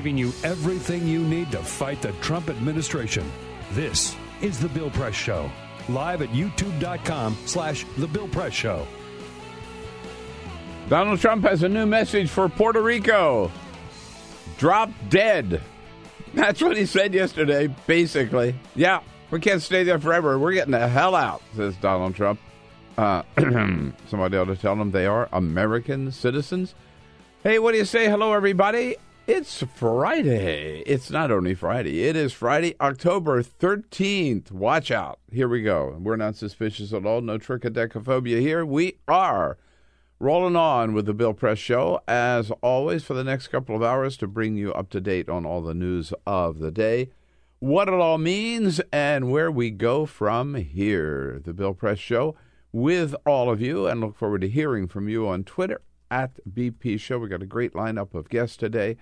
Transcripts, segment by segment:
Giving you everything you need to fight the Trump administration. This is The Bill Press Show, live at youtube.com slash The Bill Press Show. Donald Trump has a new message for Puerto Rico. Drop dead. That's what he said yesterday, basically. Yeah, we can't stay there forever. We're getting the hell out, says Donald Trump. Uh, somebody ought to tell them they are American citizens. Hey, what do you say? Hello, everybody. It's Friday. It's not only Friday, it is Friday, October 13th. Watch out. Here we go. We're not suspicious at all. No triskaidekaphobia here. We are rolling on with the Bill Press Show, as always, for the next couple of hours to bring you up to date on all the news of the day, what it all means, and where we go from here. The Bill Press Show with all of you, and look forward to hearing from you on Twitter at BP Show. We got a great lineup of guests today.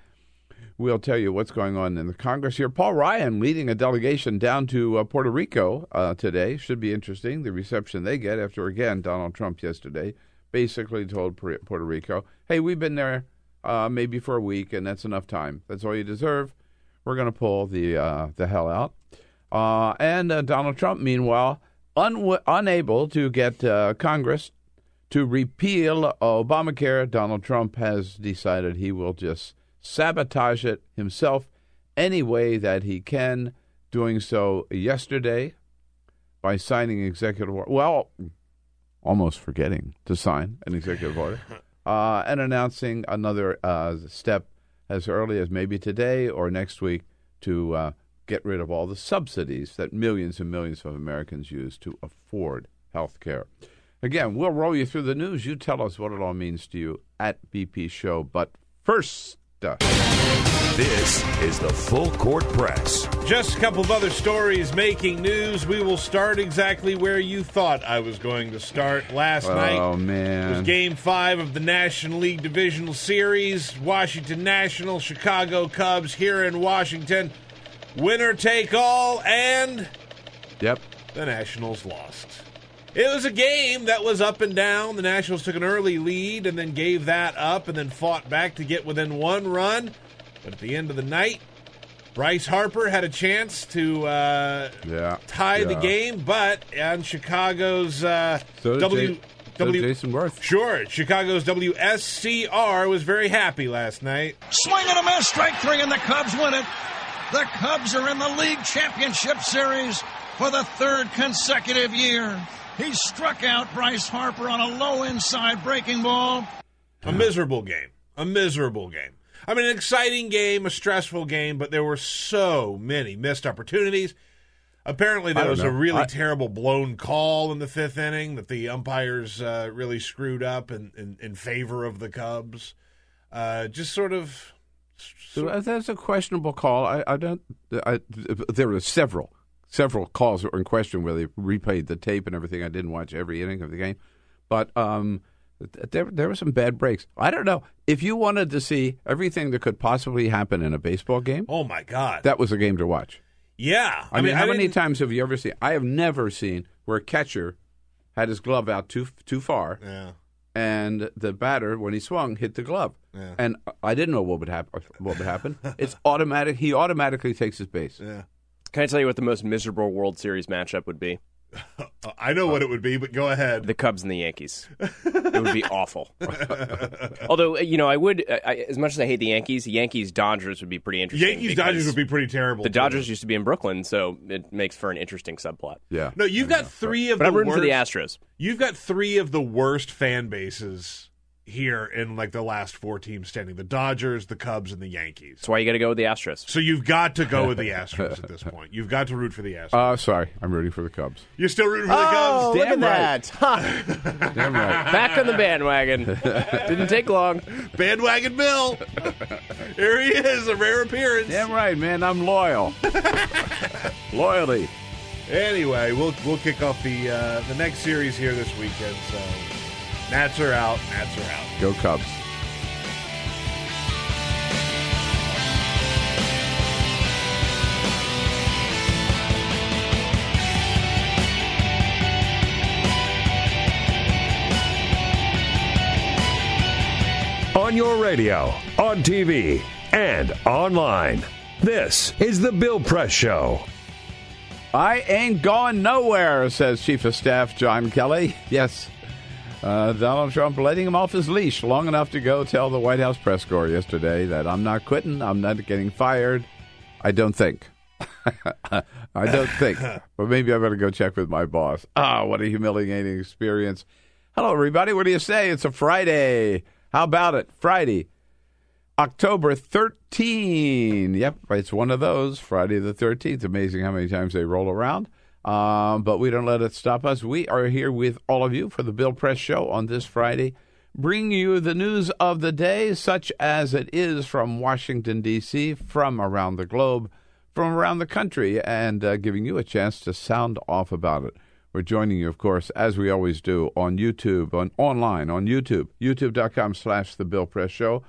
We'll tell you what's going on in the Congress here. Paul Ryan leading a delegation down to uh, Puerto Rico uh, today. Should be interesting, the reception they get after, again, Donald Trump yesterday basically told Puerto Rico, hey, we've been there uh, maybe for a week, and that's enough time. That's all you deserve. We're going to pull the, uh, the hell out. Uh, and uh, Donald Trump, meanwhile, un- unable to get Congress to repeal Obamacare, Donald Trump has decided he will just sabotage it himself any way that he can, doing so yesterday by signing executive order. Well, almost forgetting to sign an executive order uh, and announcing another uh, step as early as maybe today or next week to uh, get rid of all the subsidies that millions and millions of Americans use to afford health care. Again, we'll roll you through the news. You tell us what it all means to you at BP Show. But first, this is the Full Court Press. Just a couple of other stories making news. We will start exactly where you thought I was going to start last oh, night. Oh man! It was Game Five of the National League Divisional Series. Washington National, Chicago Cubs here in Washington. Winner take all, and yep, the Nationals lost. It was a game that was up and down. The Nationals took an early lead and then gave that up and then fought back to get within one run. But at the end of the night, Bryce Harper had a chance to uh, yeah, tie yeah. the game, but on Chicago's uh, so W. J- w Jayson Werth. Sure. Chicago's WSCR was very happy last night. Swing and a miss, strike three, and the Cubs win it. The Cubs are in the league championship series for the third consecutive year. He struck out Bryce Harper on a low inside breaking ball. A miserable game. A miserable game. I mean, an exciting game, a stressful game, but there were so many missed opportunities. Apparently, there was know. a really I... terrible blown call in the fifth inning that the umpires uh, really screwed up in, in, in, favor of the Cubs. Uh, just sort of. So that's a questionable call. I, I don't. I, there were several several calls that were in question where they replayed the tape and everything. I didn't watch every inning of the game, but um, there there were some bad breaks. I don't know if you wanted to see everything that could possibly happen in a baseball game. Oh my God, that was a game to watch. Yeah, I, I mean, mean, how I many times have you ever seen? I have never seen where a catcher had his glove out too too far. Yeah. And the batter, when he swung, hit the glove. Yeah. And I didn't know what would happen. What would happen? it's automatic. He automatically takes his base. Yeah. Can I tell you what the most miserable World Series matchup would be? I know what it would be, but go ahead. The Cubs and the Yankees. it would be awful. Although you know, I would I, as much as I hate the Yankees, the Yankees Dodgers would be pretty interesting. Yankees Dodgers would be pretty terrible. The too. Dodgers used to be in Brooklyn, so it makes for an interesting subplot. Yeah. No, you've got three of But the I'm rooting worst, for the Astros. You've got three of the worst fan bases here in like the last four teams standing: the Dodgers, the Cubs, and the Yankees. That's why you got to go with the Astros. So you've got to go with the Astros at this point. You've got to root for the Astros. Uh, sorry, I'm rooting for the Cubs. You're still rooting for the Oh, Cubs. look Damn at that! Ha! Damn right. Back on the bandwagon. Didn't take long. Bandwagon Bill. Here he is, a rare appearance. Damn right, man. I'm loyal. Loyalty. Anyway, we'll we'll kick off the uh, the next series here this weekend. So Nats are out. Nats are out. Go Cubs. On your radio, on TV, and online. This is The Bill Press Show. I ain't going nowhere, says Chief of Staff John Kelly. Yes. Uh, Donald Trump letting him off his leash long enough to go tell the White House press corps yesterday that I'm not quitting, I'm not getting fired. I don't think. I don't think. But maybe I better go check with my boss. Ah, what a humiliating experience. Hello, everybody. What do you say? It's a Friday. How about it? Friday, October 13. Yep, it's one of those. Friday the 13th. Amazing how many times they roll around. Um, but we don't let it stop us. We are here with all of you for the Bill Press Show on this Friday, bringing you the news of the day, such as it is from Washington, D.C., from around the globe, from around the country, and uh, giving you a chance to sound off about it. We're joining you, of course, as we always do, on YouTube, on online, on YouTube, youtube.com slash The Bill Press Show,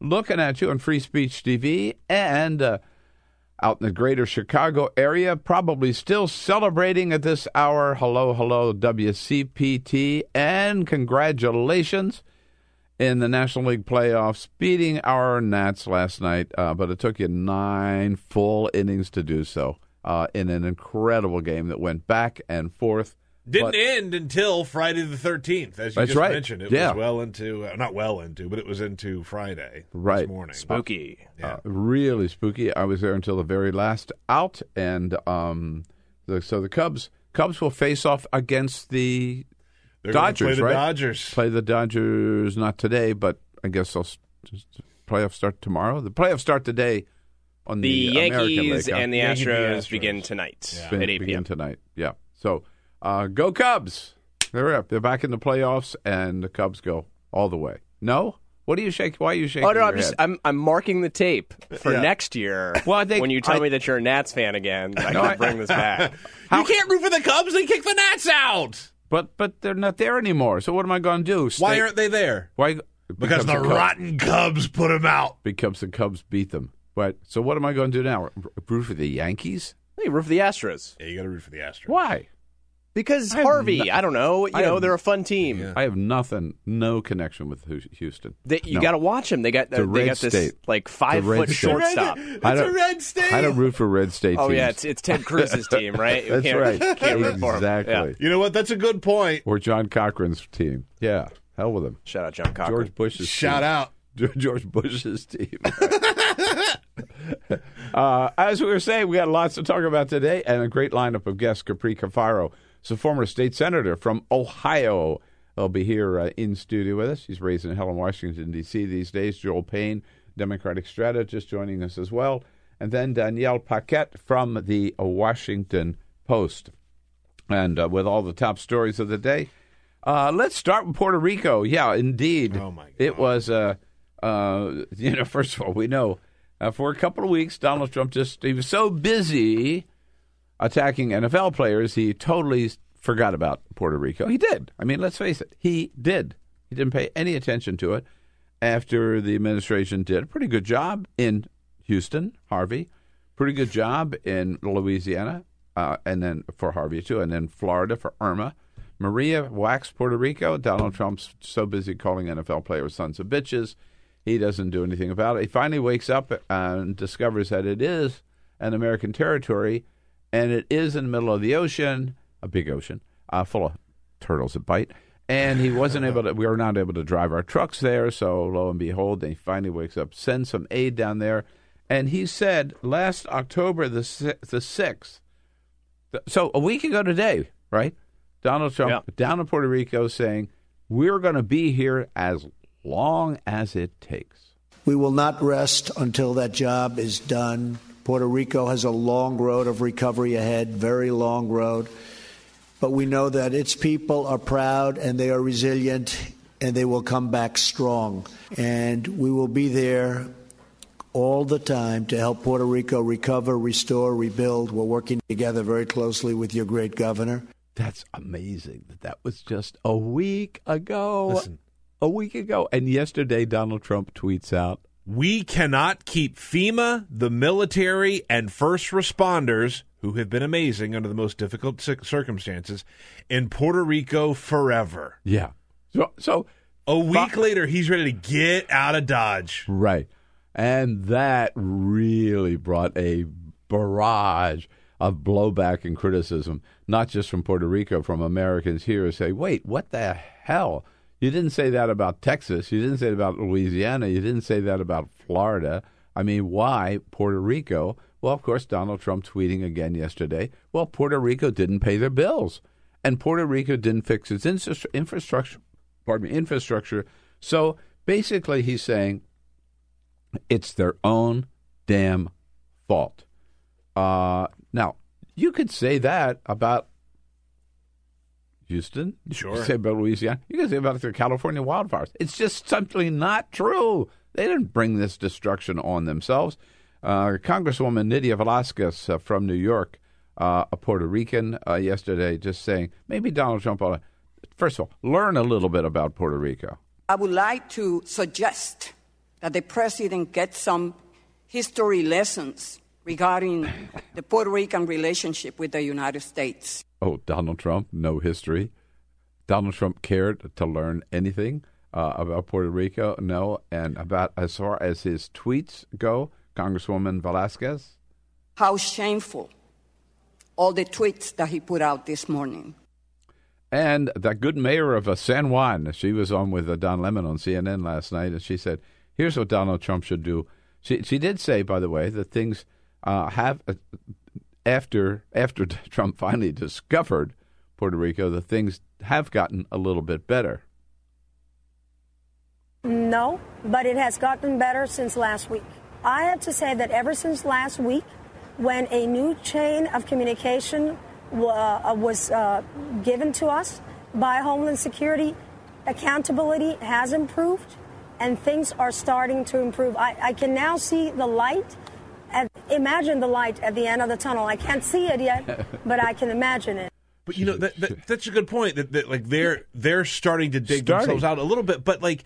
looking at you on Free Speech TV, and uh, out in the greater Chicago area, probably still celebrating at this hour. Hello, hello, WCPT, and congratulations in the National League playoffs, beating our Nats last night. Uh, but it took you nine full innings to do so uh, in an incredible game that went back and forth. Didn't But- end until Friday the 13th, as you That's just right. mentioned. It Yeah. was well into, uh, not well into, but it was into Friday Right. this morning. Spooky. Yeah. really spooky. I was there until the very last out, and um, the, so the Cubs Cubs will face off against the They're Dodgers, play the right? Dodgers. play the Dodgers not today, but I guess they'll s- just playoffs start tomorrow. The playoffs start today on The the, American Yankees League, and the Yankees the Astros Astros. begin tonight Yeah. At 8 begin p.m. tonight. Yeah. So uh, go Cubs! They're up. They're back in the playoffs, and the Cubs go all the way. No, what are you shaking? Why are you shaking? Oh no, your I'm just head? I'm I'm marking the tape for Yeah. next year. Well, I think- when you tell I- me that you're a Nats fan again, I No, can bring this back. you can't root for the Cubs. They kick the Nats out. But but they're not there anymore. So what am I going to do? Why aren't they there? Why? Because the Cubs- rotten Cubs put them out. Because the Cubs beat them. But so what am I going to do now? Root for the Yankees? hey, root for the Astros Yeah, you got to root for the Astros. Why? Because I Harvey. no- I don't know. You I know, have- they're a fun team. Yeah. I have nothing, no connection with Hu- Houston. They, you No. got to watch them. They got The they Red got this State. like five Red foot State. shortstop. It's I a don't- red state. I don't root for red state Oh teams. yeah, it's it's Ted Cruz's team, right? You That's can't- right. Can't root for 'em. exactly. Yeah. You know what? That's a good point. Or John Cornyn's team. Yeah, hell with him. Shout out John Cornyn. George Bush's Shout team. out. George Bush's team. uh, as we were saying, we got lots to talk about today and a great lineup of guests. Capri Cafaro is a former state senator from Ohio. He'll be here uh, in studio with us. He's raised in Helen, Washington, D.C. these days. Joel Payne, Democratic strategist, joining us as well. And then Danielle Paquette from the Washington Post. And uh, with all the top stories of the day, uh, let's start with Puerto Rico. Yeah, indeed. Oh, my God. It was, uh, uh, you know, first of all, we know uh, for a couple of weeks, Donald Trump just, he was so busy attacking NFL players, he totally forgot about Puerto Rico. He did. I mean, let's face it, he did. He didn't pay any attention to it after the administration did a pretty good job in Houston, Harvey, pretty good job in Louisiana, uh, and then for Harvey too, and then Florida for Irma. Maria waxed Puerto Rico. Donald Trump's so busy calling NFL players sons of bitches, he doesn't do anything about it. He finally wakes up and discovers that it is an American territory, and it is in the middle of the ocean, a big ocean uh, full of turtles that bite. And he wasn't able to, we were not able to drive our trucks there. So lo and behold, he finally wakes up, sends some aid down there. And he said last October the, the 6th, th- so a week ago today, right? Donald Trump Yeah. down in Puerto Rico saying, we're going to be here as long as it takes. We will not rest until that job is done. Puerto Rico has a long road of recovery ahead, very long road. But we know that its people are proud and they are resilient and they will come back strong. And we will be there all the time to help Puerto Rico recover, restore, rebuild. We're working together very closely with your great governor. That's amazing that that was just a week ago. Listen. A week ago. And yesterday, Donald Trump tweets out, We cannot keep FEMA, the military, and first responders, who have been amazing under the most difficult circumstances, in Puerto Rico forever. yeah. So, so A week later, he's ready to get out of Dodge. right. And that really brought a barrage of blowback and criticism, not just from Puerto Rico, from Americans here who say, wait, what the hell? You didn't say that about Texas. You didn't say that about Louisiana. You didn't say that about Florida. I mean, why Puerto Rico? Well, of course, Donald Trump tweeting again yesterday. Well, Puerto Rico didn't pay their bills, and Puerto Rico didn't fix its infrastructure. Pardon me, infrastructure. So basically, he's saying it's their own damn fault. Uh, now, you could say that about Houston. You Sure. could say about Louisiana. You can say about the California wildfires. It's just simply not true. They didn't bring this destruction on themselves. Uh, Congresswoman Nydia Velázquez uh, from New York, uh, a Puerto Rican, uh, yesterday just saying maybe Donald Trump ought to, first of all, learn a little bit about Puerto Rico. I would like to suggest that the president get some history lessons regarding the Puerto Rican relationship with the United States. Oh, Donald Trump, no history. Donald Trump cared to learn anything uh, about Puerto Rico? No. And about as far as his tweets go, Congresswoman Velázquez? How shameful all the tweets that he put out this morning. And that good mayor of uh, San Juan, she was on with uh, Don Lemon on CNN last night, and she said, "Here's what Donald Trump should do." She she did say, by the way, that things uh, have uh, after after Trump finally discovered Puerto Rico, the things have gotten a little bit better. No, but it has gotten better since last week. I have to say that ever since last week, when a new chain of communication uh, was uh, given to us by Homeland Security, accountability has improved and things are starting to improve. I, I can now see the light. At, imagine the light at the end of the tunnel. I can't see it yet, but I can imagine it. But you know that, that that's a good point. That, that like they're they're starting to dig Starting. themselves out a little bit. But like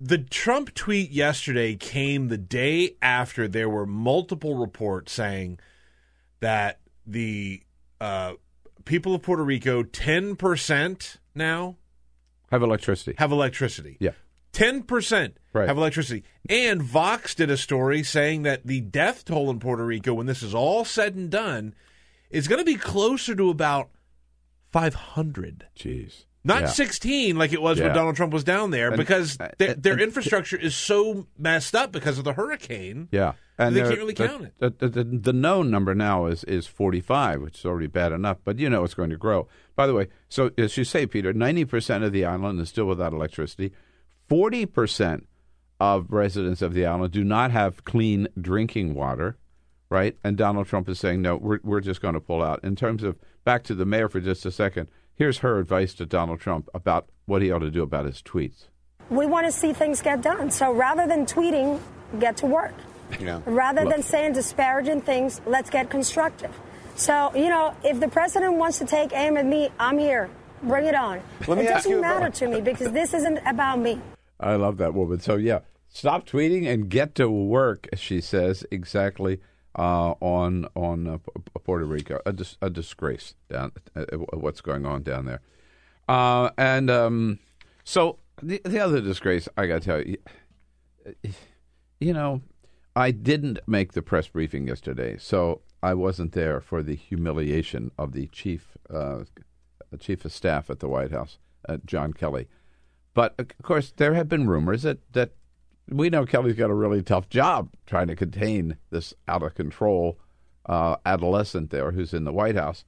the Trump tweet yesterday came the day after there were multiple reports saying that the uh, people of Puerto Rico ten percent now Have electricity. have electricity. Yeah. Ten percent Right. have electricity. And Vox did a story saying that the death toll in Puerto Rico, when this is all said and done, is going to be closer to about five hundred. Jeez. Not Yeah. 16 like it was Yeah. when Donald Trump was down there And- because their, their and- infrastructure is so messed up because of the hurricane. Yeah, And they're- can't really the, count it. The, the, the, the known number now is is 45, which is already bad enough, but you know it's going to grow. By the way, so as you say, Peter, 90% of the island is still without electricity. 40% of residents of the island do not have clean drinking water, right? And Donald Trump is saying, no, we're, we're just going to pull out. In terms of, back to the mayor for just a second, here's her advice to Donald Trump about what he ought to do about his tweets. We want to see things get done. So rather than tweeting, get to work. Yeah. Rather than saying disparaging things, let's get constructive. So, you know, if the president wants to take aim at me, I'm here. Bring it on. Let it ask doesn't you matter about- to me because this isn't about me. I love that woman. So yeah, stop tweeting and get to work. She says exactly uh, on on uh, Puerto Rico. A, dis- a disgrace down uh, what's going on down there. Uh, and um, so the the other disgrace I got to tell you, you know, I didn't make the press briefing yesterday, so I wasn't there for the humiliation of the chief uh, chief of staff at the White House, uh, John Kelly. But of course, there have been rumors that that we know Kelly's got a really tough job trying to contain this out of control uh, adolescent there who's in the White House.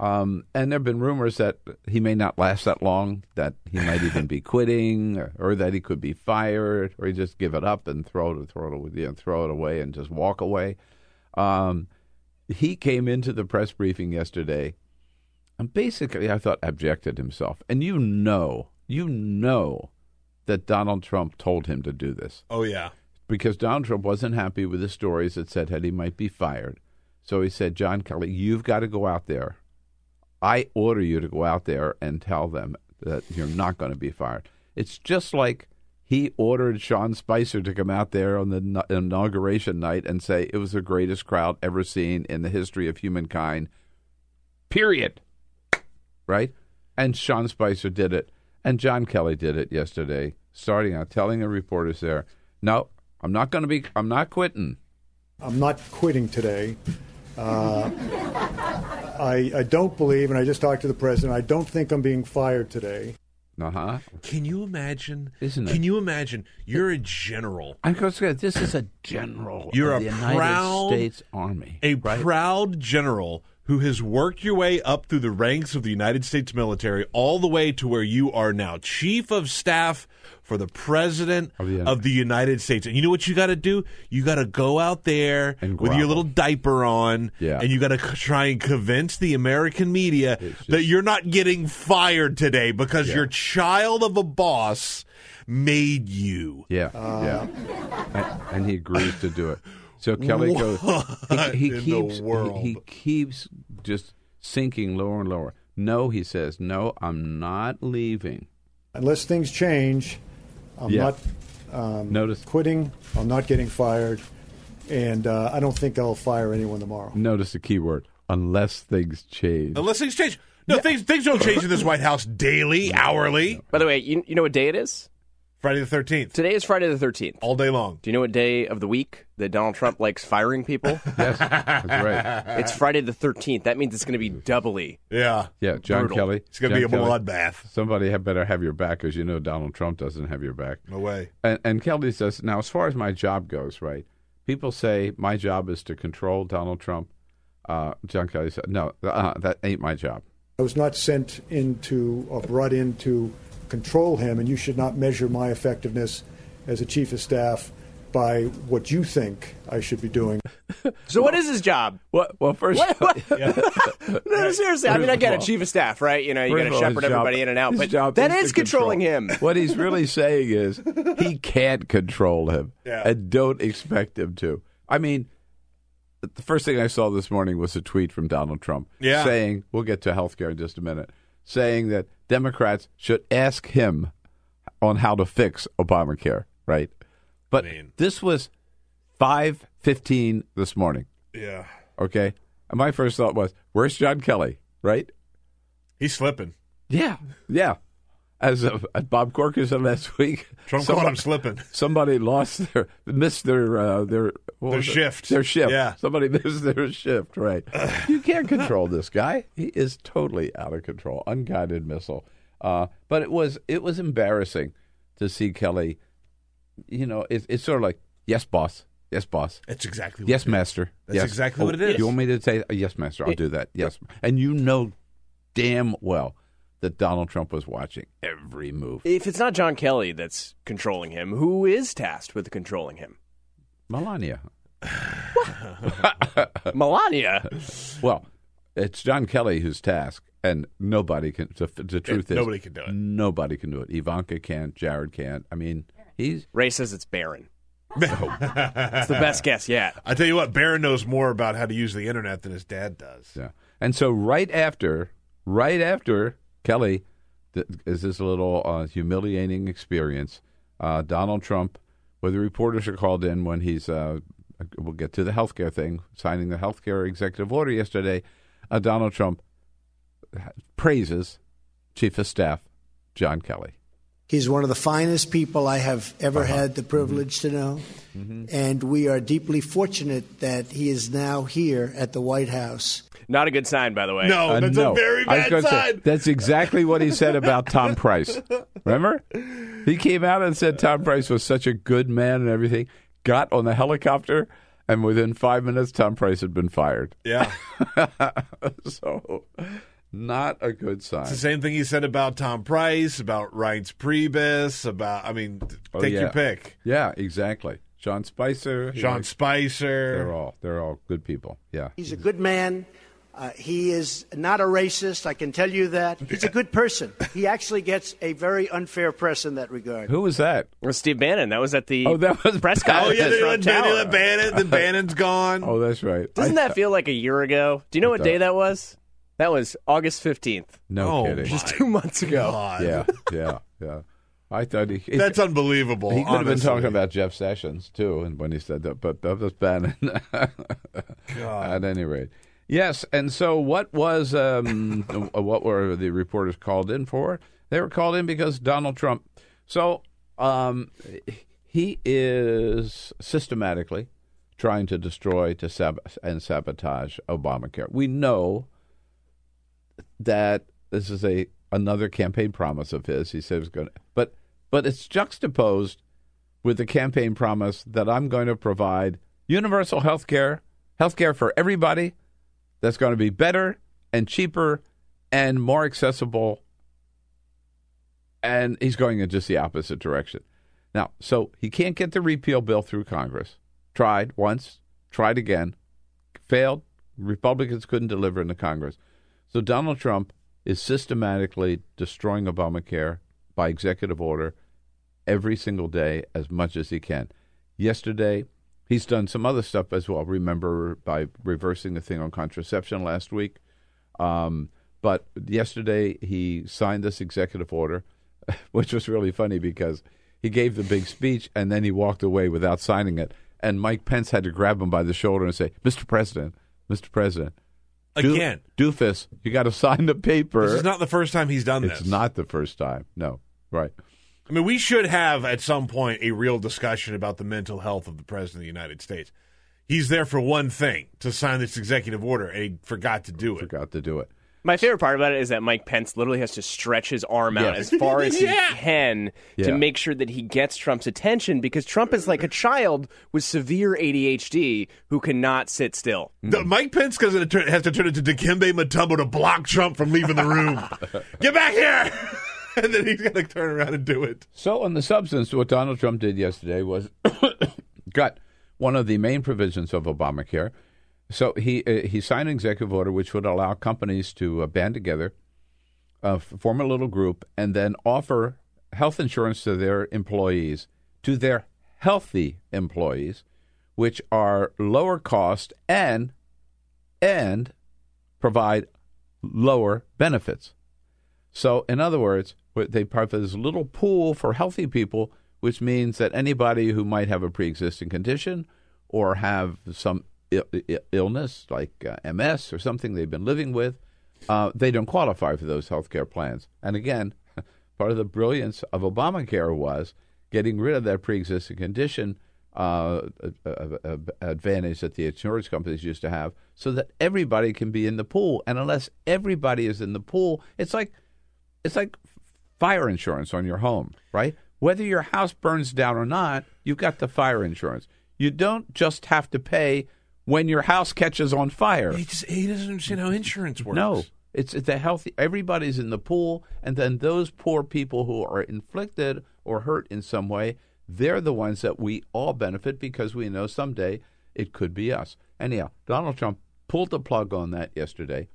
Um, and there have been rumors that he may not last that long, that he might even be quitting, or, or that he could be fired, or he just give it up and throw it, throw it, you throw it away and just walk away. Um, he came into the press briefing yesterday and basically, I thought, abjected himself. And you know, you know that Donald Trump told him to do this Oh yeah. because Donald Trump wasn't happy with the stories that said that he might be fired. So he said, John Kelly, you've got to go out there. I order you to go out there and tell them that you're not going to be fired. It's just like he ordered Sean Spicer to come out there on the inauguration night and say it was the greatest crowd ever seen in the history of humankind. Period. Right? And Sean Spicer did it. And John Kelly did it yesterday, starting out telling the reporters there, no, I'm not going to be, I'm not quitting. I'm not quitting today. Uh, I, I don't believe, and I just talked to the president, I don't think I'm being fired today. Uh huh. Can you imagine? Isn't it? Can you imagine? You're a general. I'm gonna- say this is a general You're of a the United proud- States Army. A right? proud general who has worked your way up through the ranks of the United States military all the way to where you are now chief of staff for the president Of the- of the United States. And you know what you got to do? You got to go out there And with your little diaper on Yeah. and you got to try and convince the American media It's that you're not getting fired today because Yeah. your child of a boss made you. Yeah, yeah. Uh. And, and he agrees to do it. So Kelly goes. He, he in keeps. he- world? He, keeps just sinking lower and lower. No, he says. No, I'm not leaving. Unless things change, I'm Yeah. not um, Notice. quitting, I'm not getting fired, and uh, I don't think I'll fire anyone tomorrow. Notice the key word. Unless things change. Unless things change. No, things things don't change in this White House daily, hourly. By the way, you, you know what day it is? Friday the 13th, Today is Friday the 13th. all day long. Do you know what day of the week that Donald Trump likes firing people? Yes, that's right. it's Friday the 13th. That means it's going to be doubly. Yeah. Yeah, John Brutal. Kelly. It's going to be a Kelly. bloodbath. Somebody had better have your back, because you know Donald Trump doesn't have your back. No way. And, and Kelly says, now, as far as my job goes, right? People say my job is to control Donald Trump. Uh, John Kelly said, no, uh, that ain't my job. I was not sent into or brought in to control him, and you should not measure my effectiveness as a chief of staff by what you think I should be doing. So, what is his job? Well, well first, What? what? No, seriously. I mean, I get of it. all- Chief of staff, right? You know, you First got to shepherd his job- everybody in and out. But job that is is to control. controlling him. What he's really saying is he can't control him, Yeah. and don't expect him to. I mean, the first thing I saw this morning was a tweet from Donald Trump Yeah. saying, "We'll get to healthcare in just a minute," saying that Democrats should ask him on how to fix Obamacare. Right, but mean- this was five fifteen this morning. Yeah. Okay, and my first thought was, "Where's John Kelly?" Right. He's slipping. Yeah, yeah. As uh, Bob Corker said last week, Trump somebody, caught him slipping. somebody lost their missed their uh, their Their shift. Their shift. Yeah. somebody missed their shift. Right. you can't control this guy. He is totally out of control. Unguided missile. Uh, but it was it was embarrassing to see Kelly. You know, it, it's sort of like yes, boss. Yes, boss. That's exactly what Yes, it is. master. That's Yes. exactly what it Oh. You want me to say uh, yes, master? I'll do that. Yes, and you know damn well that Donald Trump was watching every move. If it's not John Kelly that's controlling him, who is tasked with controlling him? Melania. Melania. Well, it's John Kelly who's tasked, and nobody can. The, the truth is, nobody can do it. Nobody can do it. Ivanka can't. Jared can't. I mean, he's Ray says it's Barron. It's the best guess yet. I tell you what, Barron knows more about how to use the internet than his dad does. yeah. And so right after, right after Kelly th- is this a little uh, humiliating experience. Uh, Donald Trump, where the reporters are called in when he's, uh, we'll get to the healthcare thing, signing the healthcare executive order yesterday. Uh, Donald Trump praises Chief of Staff John Kelly. He's one of the finest people I have ever Uh-huh. had the privilege to know. Mm-hmm. And we are deeply fortunate that he is now here at the White House. Not a good sign, by the way. No, Uh, that's no. a very bad gonna say, sign. that's exactly what he said about Tom Price. Remember? He came out and said Tom Price was such a good man and everything. Got on the helicopter, and within five minutes, Tom Price had been fired. Yeah. so, not a good sign. It's the same thing he said about Tom Price, about Reince Priebus, about, I mean, t- Oh, take yeah. your pick. Yeah, exactly. John Spicer. John likes- Spicer. They're all they're all good people. Yeah. He's a good man. Uh, he is not a racist, I can tell you that. He's a good person. He actually gets a very unfair press in that regard. Who was that? It was Steve Bannon. That was at the Oh, that was press Bannon. conference. Oh, yeah, they Trump let, they Tower. let Bannon, then Bannon's gone. Oh, that's right. Doesn't I- that feel like a year ago? Do you know what It day that was? That was August 15th. No Oh, kidding. Just two months ago. God. Yeah, yeah, yeah. I thought he. That's unbelievable. He could have been honestly. talking about Jeff Sessions too, and when he said that, but that was Bannon. At any rate, yes. And so, what was um, what were the reporters called in for? They were called in because Donald Trump. So um, he is systematically trying to destroy to sab- and sabotage Obamacare. We know that this is a another campaign promise of his. He said he was going to, but but it's juxtaposed with the campaign promise that I'm going to provide universal health care, health care for everybody that's going to be better and cheaper and more accessible. And he's going in just the opposite direction. Now, so he can't get the repeal bill through Congress. Tried once, tried again, failed. Republicans couldn't deliver in the Congress. So Donald Trump is systematically destroying Obamacare by executive order every single day as much as he can. Yesterday, he's done some other stuff as well. Remember by reversing the thing on contraception last week. Um, but yesterday, he signed this executive order, which was really funny because he gave the big speech and then he walked away without signing it. And Mike Pence had to grab him by the shoulder and say, Mr. President, Mr. President, do- Again. doofus, you got to sign the paper. This is not the first time he's done It's this. not the first time. No, right. I mean, we should have at some point a real discussion about the mental health of the president of the United States. He's there for one thing to sign this executive order, and he forgot to do it. Forgot to do it. My favorite part about it is that Mike Pence literally has to stretch his arm out Yes. as far as Yeah. he can Yeah. to make sure that he gets Trump's attention because Trump is like a child with severe ADHD who cannot sit still. The- Mike Pence has to, turn, has to turn into Dikembe Mutombo to block Trump from leaving the room. Get back here! and then he's going to turn around and do it. So, in the substance, what Donald Trump did yesterday was got one of the main provisions of Obamacare. So he uh, he signed an executive order which would allow companies to uh, band together, uh, form a little group, and then offer health insurance to their employees, to their healthy employees, which are lower cost and and provide lower benefits. So, in other words, they provide this little pool for healthy people, which means that anybody who might have a pre-existing condition or have some illness like uh, MS or something they've been living with, uh, they don't qualify for those health care plans. And again, part of the brilliance of Obamacare was getting rid of that pre-existing condition uh, uh, uh, advantage that the insurance companies used to have, so that everybody can be in the pool. And unless everybody is in the pool, it's like it's like fire insurance on your home, right? Whether your house burns down or not, you've got the fire insurance. You don't just have to pay when your house catches on fire. He, just, he doesn't understand how insurance works. No, it's it's a healthy. Everybody's in the pool, and then those poor people who are inflicted or hurt in some way, they're the ones that we all benefit because we know someday it could be us. Anyhow, Donald Trump pulled the plug on that yesterday.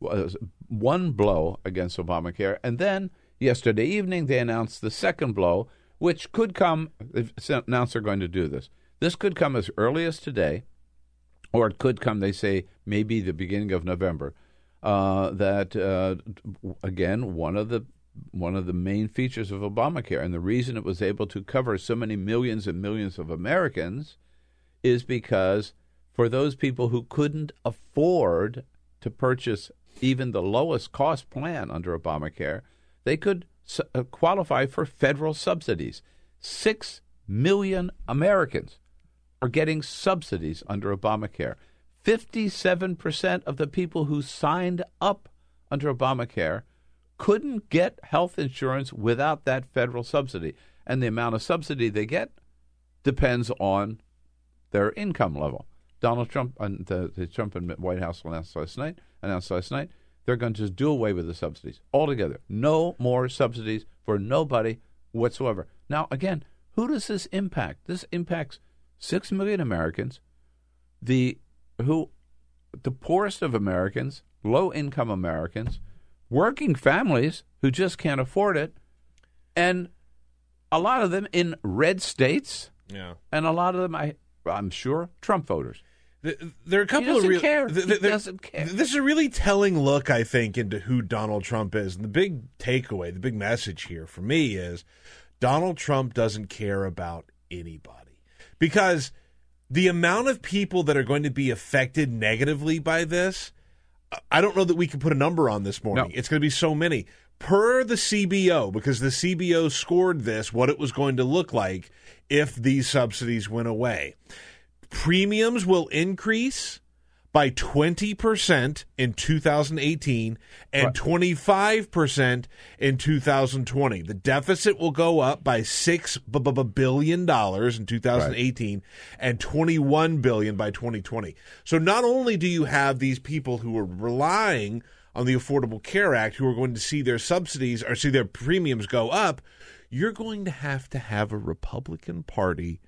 Was one blow against Obamacare, and then yesterday evening they announced the second blow, which could come. They've announced they're going to do this. This could come as early as today or it could come, they say, maybe the beginning of November. Uh, that uh, again, one of the one of the main features of Obamacare, and the reason it was able to cover so many millions and millions of Americans, is because for those people who couldn't afford to purchase even the lowest cost plan under Obamacare, they could su- uh, qualify for federal subsidies. Six million Americans are getting subsidies under Obamacare. 57% of the people who signed up under Obamacare couldn't get health insurance without that federal subsidy. And the amount of subsidy they get depends on their income level. Donald Trump and the, the Trump and White House announced last night announced last night they're going to just do away with the subsidies altogether. No more subsidies for nobody whatsoever. Now, again, who does this impact? This impacts six million Americans, the who, the poorest of Americans, low income Americans, working families who just can't afford it, and a lot of them in red states, Yeah. and a lot of them, I, I'm sure, Trump voters. Th- There are a couple of real. care. th- He th- doesn't care. This is a really telling look, I think, into who Donald Trump is. And the big takeaway, the big message here for me is Donald Trump doesn't care about anybody because the amount of people that are going to be affected negatively by this, I don't know that we can put a number on this morning. No. It's going to be so many. Per the CBO, because the CBO scored this, what it was going to look like if these subsidies went away. Premiums will increase by 20% in 2018 and 25% in 2020. The deficit will go up by 6 b- b- b- billion dollars in 2018 and 21 billion by 2020. So not only do you have these people who are relying on the Affordable Care Act who are going to see their subsidies or see their premiums go up, you're going to have to have a Republican Party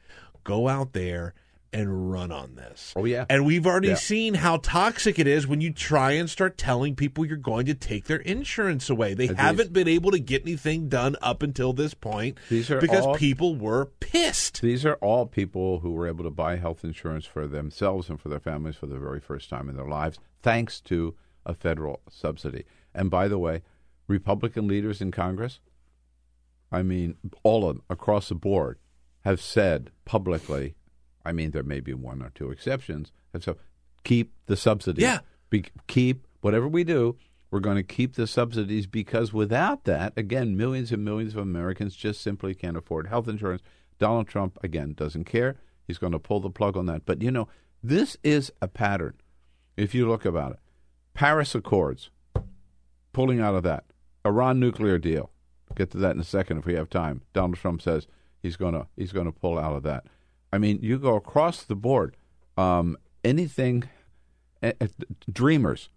go out there and run on this. Oh, yeah. And we've already Yeah. seen how toxic it is when you try and start telling people you're going to take their insurance away. They Agreed. haven't been able to get anything done up until this point These are because all- people were pissed. These are all people who were able to buy health insurance for themselves and for their families for the very first time in their lives, thanks to a federal subsidy. And by the way, Republican leaders in Congress, I mean, all of them across the board, have said publicly, I mean, there may be one or two exceptions, have said, keep the subsidies. Yeah. Be, keep whatever we do, we're going to keep the subsidies because without that, again, millions and millions of Americans just simply can't afford health insurance. Donald Trump, again, doesn't care. He's going to pull the plug on that. But, you know, this is a pattern if you look about it. Paris Accords, pulling out of that. Iran nuclear deal. Get to that in a second if we have time. Donald Trump says he's going to he's going to pull out of that. I mean, you go across the board. Um, anything, eh, Dreamers,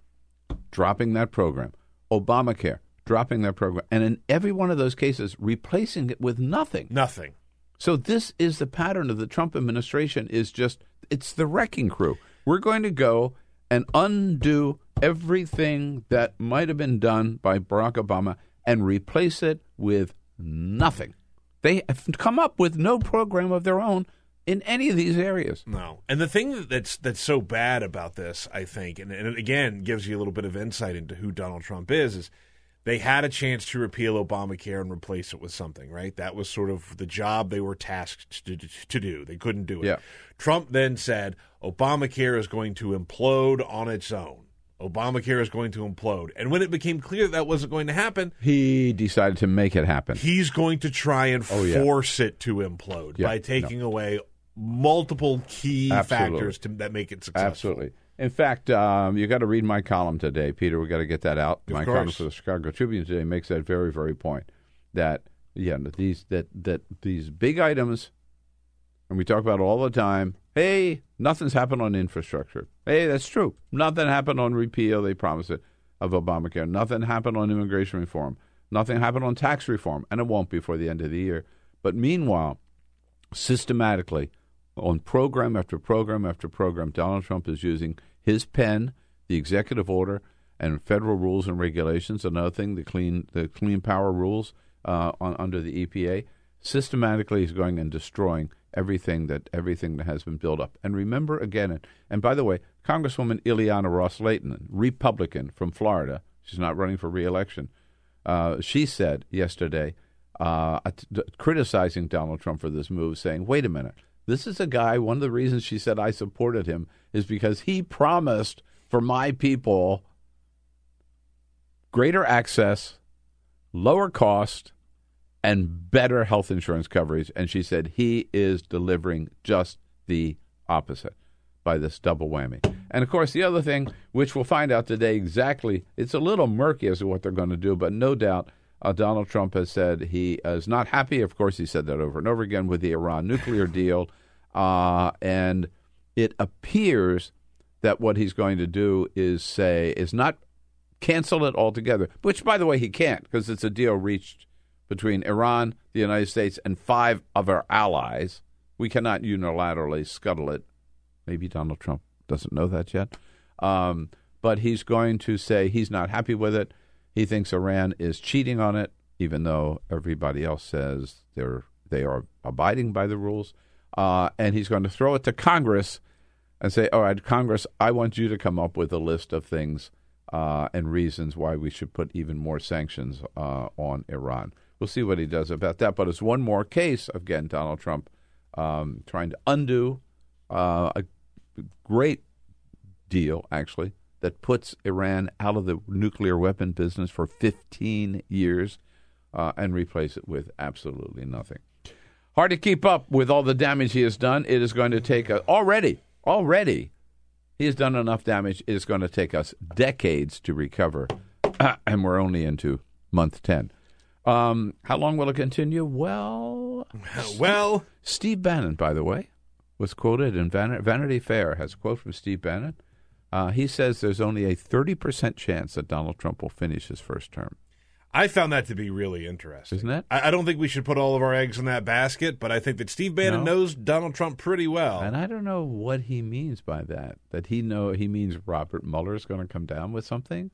dropping that program. Obamacare, dropping that program, and in every one of those cases, replacing it with nothing. Nothing. So this is the pattern of the Trump administration. Is just it's the wrecking crew. We're going to go and undo everything that might have been done by Barack Obama and replace it with nothing. They have come up with no program of their own in any of these areas. No. And the thing that's that's so bad about this, I think, and, and it again gives you a little bit of insight into who Donald Trump is, is they had a chance to repeal Obamacare and replace it with something, right? That was sort of the job they were tasked to, to do. They couldn't do it. Yeah. Trump then said Obamacare is going to implode on its own. Obamacare is going to implode. And when it became clear that, that wasn't going to happen, He decided to make it happen. he's going to try and Oh, yeah. force it to implode Yeah, by taking away multiple key Absolutely. factors to, that make it successful. Absolutely. In fact, um, you got to read my column today, Peter. We got to get that out. Of my course. column for the Chicago Tribune today makes that very, very point that yeah, that these that that these big items, and we talk about it all the time. Hey, nothing's happened on infrastructure. Hey, that's true. Nothing happened on repeal. They promised it of Obamacare. Nothing happened on immigration reform. Nothing happened on tax reform, and it won't be before the end of the year. But meanwhile, systematically on program after program after program, Donald Trump is using his pen, the executive order, and federal rules and regulations. Another thing, the clean the clean power rules uh, on, under the EPA. Systematically, he's going and destroying everything that everything that has been built up. And remember again, and, and by the way, Congresswoman Ileana Ros-Lehtinen, Republican from Florida, she's not running for reelection. Uh, she said yesterday, uh, criticizing Donald Trump for this move, saying, "Wait a minute, this is a guy. One of the reasons she said I supported him is because he promised for my people greater access, lower cost, and better health insurance coverage. And she said he is delivering just the opposite by this double whammy. And of course, the other thing, which we'll find out today exactly, it's a little murky as to what they're going to do, but no doubt uh, Donald Trump has said he is not happy. Of course, he said that over and over again with the Iran nuclear deal. Uh, and it appears that what he's going to do is say, is not cancel it altogether, which, by the way, he can't because it's a deal reached between Iran, the United States, and five of our allies. We cannot unilaterally scuttle it. Maybe Donald Trump doesn't know that yet. Um, but he's going to say he's not happy with it. He thinks Iran is cheating on it, even though everybody else says they're they are abiding by the rules. Uh, and he's going to throw it to Congress and say, "All right, Congress, I want you to come up with a list of things uh, and reasons why we should put even more sanctions uh, on Iran." We'll see what he does about that. But it's one more case of again, Donald Trump um, trying to undo uh, a great deal, actually, that puts Iran out of the nuclear weapon business for 15 years uh, and replace it with absolutely nothing. Hard to keep up with all the damage he has done. It is going to take a, already, already, he has done enough damage. It is going to take us decades to recover, and we're only into month 10. Um, how long will it continue? Well, well, Steve Bannon, by the way, was quoted in Van- Vanity Fair has a quote from Steve Bannon. Uh, he says there's only a 30% chance that Donald Trump will finish his first term. I found that to be really interesting. Isn't it? I, I don't think we should put all of our eggs in that basket, but I think that Steve Bannon No. knows Donald Trump pretty well. And I don't know what he means by that. That he know he means Robert Mueller is going to come down with something,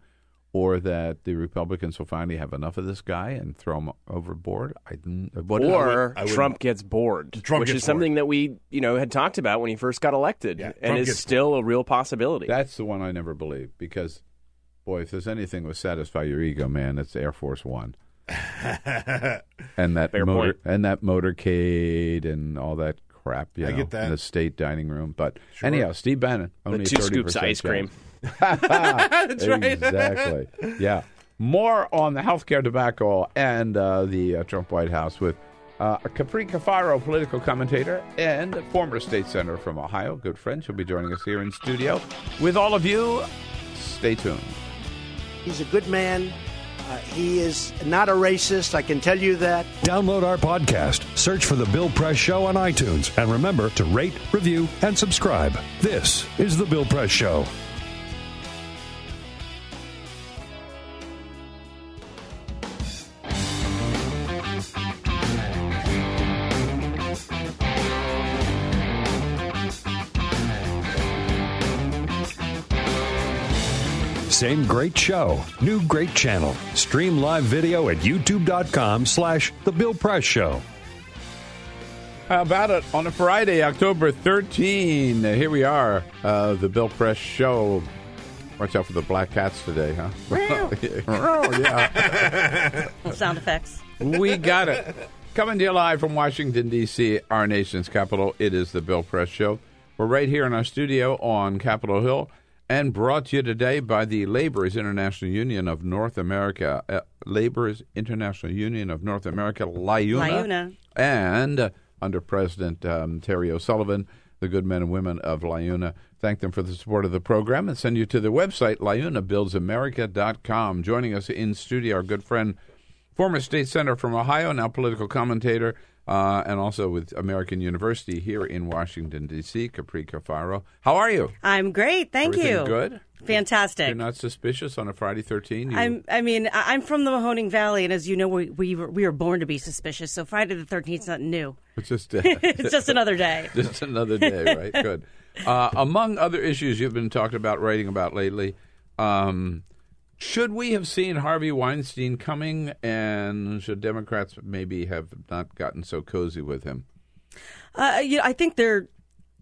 or that the Republicans will finally have enough of this guy and throw him overboard. I. What, or I would- Trump gets bored, Trump which gets is something that we, you know, had talked about when he first got elected, Trump and is gets still a real possibility. That's the one I never believed because, boy, if there's anything that would satisfy your ego, man, it's Air Force One. and that Fair motor point. and that motorcade and all that crap. You I know, get that. in the state dining room. But Sure. anyhow, Steve Bannon The only two scoops of ice cream. chance. That's right. exactly. Yeah. More on the healthcare debacle and uh, the uh, Trump White House with uh, Capri Cafaro, political commentator and former state senator from Ohio, good friend. She'll be joining us here in studio with all of you. Stay tuned. He's a good man. Uh, he is not a racist. I can tell you that. Download our podcast, search for The Bill Press Show on iTunes, and remember to rate, review, and subscribe. This is The Bill Press Show. Same great show, new great channel. Stream live video at youtube.com slash The Bill Press Show. How about it on a Friday, October 13? Here we are, uh, the Bill Press Show. Watch out for the black cats today, huh? oh, yeah. Sound effects. we got it. Coming to you live from Washington, D.C., our nation's capital. It is the Bill Press Show. We're right here in our studio on Capitol Hill and brought to you today by the Laborers International Union of North America. Uh, Laborers International Union of North America, LIUNA. LIUNA. And uh, under President um, Terry O'Sullivan, the good men and women of LIUNA. Thank them for the support of the program and send you to the website, liunabuildsamerica.com. Joining us in studio, our good friend, former state senator from Ohio, now political commentator, uh, and also with American University here in Washington, D.C., Capri Cafaro. How are you? I'm great. Thank Everything you. good? Fantastic. You're not suspicious on a Friday 13? You, I'm. I mean, I'm from the Mahoning Valley, and as you know, we we were, we were born to be suspicious. So Friday the Thirteenth is nothing new. It's just, uh, it's just another day. just another day, right? Good. Uh, among other issues you've been talking about, writing about lately, um, should we have seen Harvey Weinstein coming, and should Democrats maybe have not gotten so cozy with him? Uh, you know, I think there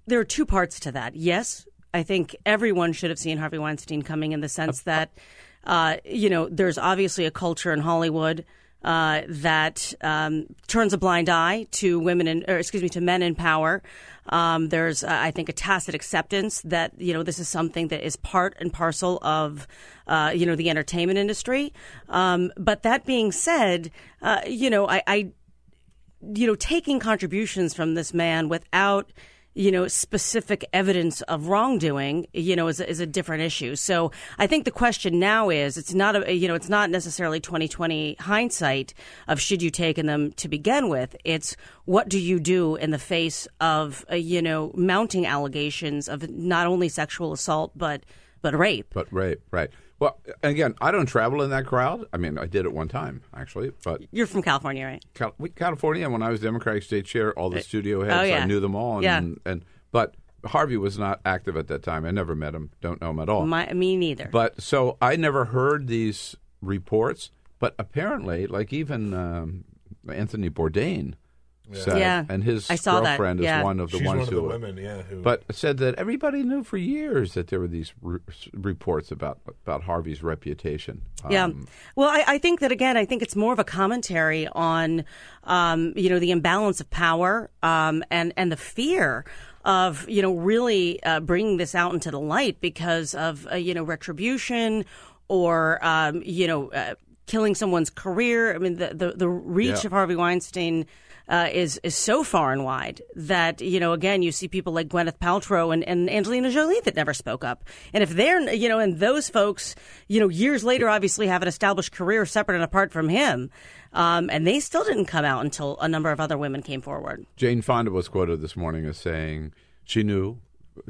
there are two parts to that. Yes, I think everyone should have seen Harvey Weinstein coming in the sense that uh, you know there's obviously a culture in Hollywood uh, that um, turns a blind eye to women in, or excuse me, to men in power. Um, there's, uh, I think, a tacit acceptance that you know this is something that is part and parcel of, uh, you know, the entertainment industry. Um, but that being said, uh, you know, I, I, you know, taking contributions from this man without you know, specific evidence of wrongdoing, you know, is, is a different issue. So I think the question now is, it's not a, you know, it's not necessarily 2020 hindsight of should you taken them to begin with. It's what do you do in the face of, uh, you know, mounting allegations of not only sexual assault, but, but rape. But rape, right. Well, again, I don't travel in that crowd. I mean, I did at one time, actually. But you're from California, right? Cal- California. When I was Democratic state chair, all the studio heads, oh, yeah. I knew them all. And, Yeah. and, and but Harvey was not active at that time. I never met him. Don't know him at all. My, me neither. But so I never heard these reports. But apparently, like even um, Anthony Bourdain said, Yeah. and his I saw that, girlfriend yeah. is one of the She's ones one of who, the women, yeah, who- but said that everybody knew for years that there were these re- reports about about Harvey's reputation. Yeah. Um, well, I, I think that again, I think it's more of a commentary on, um, you know, the imbalance of power um, and and the fear of you know really uh, bringing this out into the light because of uh, you know retribution or um, you know uh, killing someone's career. I mean, the the, the reach Yeah. of Harvey Weinstein. Uh, is is so far and wide that you know again you see people like Gwyneth Paltrow and, and Angelina Jolie that never spoke up. And if they're you know and those folks you know years later obviously have an established career separate and apart from him um, and they still didn't come out until a number of other women came forward. Jane Fonda was quoted this morning as saying she knew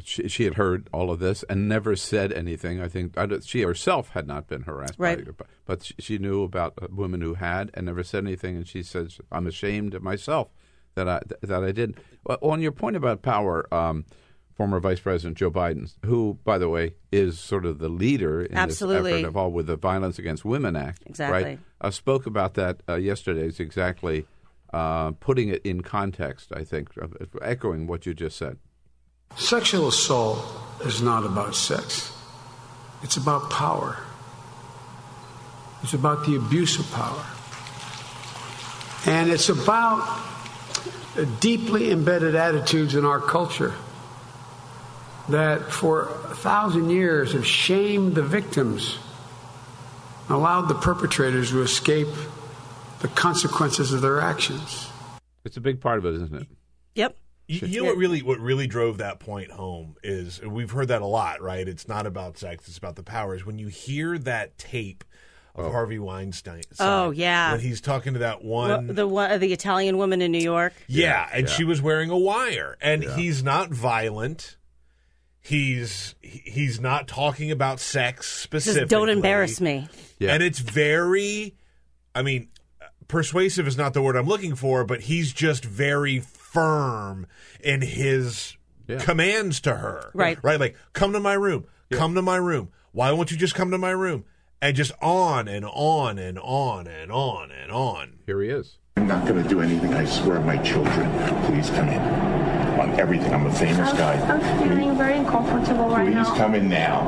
she, she had heard all of this and never said anything. I think I she herself had not been harassed, Right. by, but, but she- she knew about women who had and never said anything. And she says, "I'm ashamed of myself that I that I did." Well, on your point about power. Um, Former Vice President Joe Biden, who, by the way, is sort of the leader in Absolutely. this effort of all with the Violence Against Women Act, Exactly. right? uh, spoke about that uh, yesterday. Is exactly uh, putting it in context. I think, echoing what you just said. Sexual assault is not about sex. It's about power. It's about the abuse of power. And it's about deeply embedded attitudes in our culture that for a thousand years have shamed the victims and allowed the perpetrators to escape the consequences of their actions. It's a big part of it, isn't it? Yep. You, you know what really what really drove that point home is and we've heard that a lot, right? It's not about sex; it's about the powers. When you hear that tape of oh. Harvey Weinstein, Oh, yeah. when he's talking to that Well, one, the one the Italian woman in New York yeah, and yeah. she was wearing a wire, and Yeah. he's not violent. He's he's not talking about sex specifically. just don't embarrass me Yeah. And it's very, I mean, persuasive is not the word I'm looking for, but he's just very firm in his Yeah. commands to her. Right. Right. Like, come to my room. Come to my room. Why won't you just come to my room? And just on and on and on and on and on. Here he is. I'm not going to do anything. I swear, my children. Please come in. On everything. I'm a famous guy. I'm feeling very uncomfortable right Please now. come in now.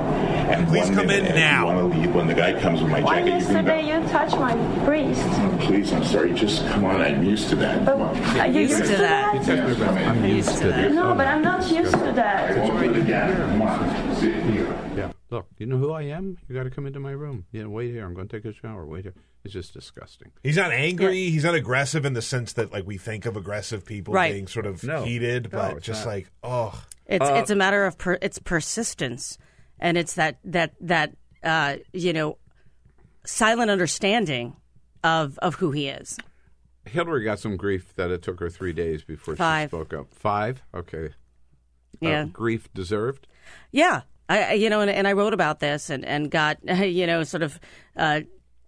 And Please come minute, in if now. You want to leave when the guy comes with my Why jacket. You can yesterday go. you touched my breast? Please, I'm sorry. Just come on. I'm used to that. But Come on. are you used to that? Just come in. I'm used to that. No, but I'm not used to I that. won't do it again. Come on. Sit here. Yeah. Look, you know who I am? You got to come into my room. You know, wait here. I'm going to take a shower. Wait here. It's just disgusting. He's not angry. He's not aggressive in the sense that like we think of aggressive people Right. being sort of No. heated, No, but just not. like oh, It's Uh, it's a matter of per, it's persistence, and it's that that that uh, you know silent understanding of of who he is. Hillary got some grief that it took her three days before Five. she spoke up. Five? Okay. Yeah. Uh, grief deserved? Yeah, I, you know, and, and I wrote about this and and got you know sort of. Uh,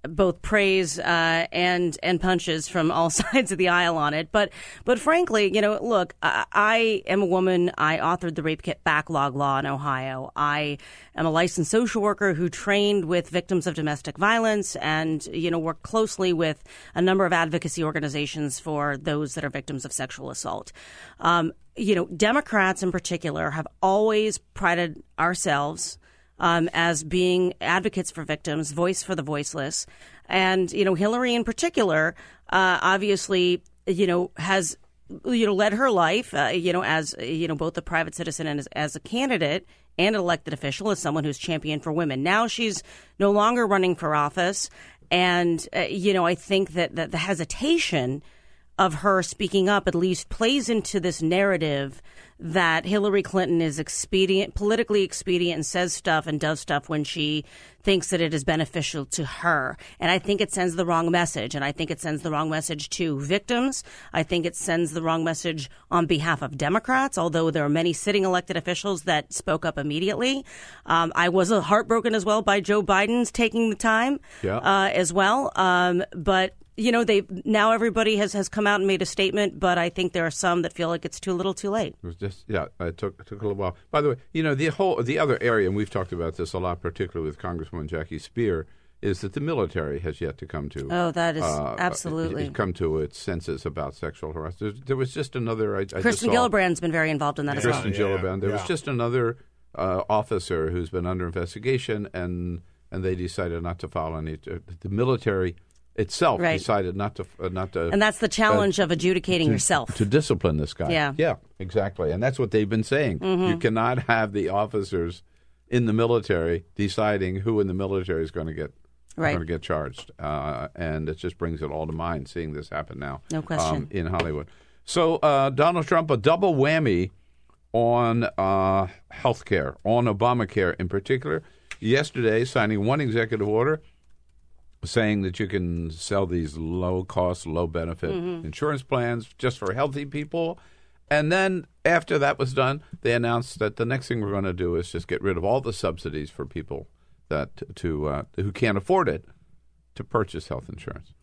both praise uh, and and punches from all sides of the aisle on it, but but frankly, you know, look, I, I am a woman. I authored the rape kit backlog law in Ohio. I am a licensed social worker who trained with victims of domestic violence, and you know, worked closely with a number of advocacy organizations for those that are victims of sexual assault. Um, you know, Democrats in particular have always prided ourselves um, as being advocates for victims, voice for the voiceless. And, you know, Hillary in particular, uh, obviously, you know, has, you know, led her life, uh, you know, as, you know, both a private citizen and as, as a candidate and an elected official, as someone who's championed for women. Now she's no longer running for office. And, uh, you know, I think that, that the hesitation of her speaking up at least plays into this narrative that Hillary Clinton is expedient, politically expedient, and says stuff and does stuff when she thinks that it is beneficial to her. And I think it sends the wrong message. And I think it sends the wrong message to victims. I think it sends the wrong message on behalf of Democrats, although there are many sitting elected officials that spoke up immediately. Um, I was heartbroken as well by Joe Biden's taking the time Yeah. uh, as well. Um, but you know, they now everybody has, has come out and made a statement, but I think there are some that feel like it's too little, too late. It was just yeah, it took it took a little while. By the way, you know the whole the other area, and we've talked about this a lot, particularly with Congresswoman Jackie Speier, is that the military has yet to come to. Oh, that is uh, absolutely. uh, come to its senses about sexual harassment. There, there was just another. I, I just Kirsten saw- Gillibrand's been very involved in that as well. Kirsten Gillibrand. There was just another uh, officer who's been under investigation, and and they decided not to file any. uh, The military itself Right. decided not to uh, not to. And that's the challenge of adjudicating to- yourself. to discipline this guy. Yeah. yeah, exactly, and that's what they've been saying. Mhm. You cannot have the officers in the military deciding who in the military is going to get. Right. Going to get charged, uh, and it just brings it all to mind seeing this happen now. No question. um, in Hollywood. So uh, Donald Trump, a double whammy on uh, health care, on Obamacare in particular. Yesterday, signing one executive order saying that you can sell these low cost, low benefit Mhm. insurance plans just for healthy people. And then after that was done, they announced that the next thing we're going to do is just get rid of all the subsidies for people that to uh, who can't afford it to purchase health insurance.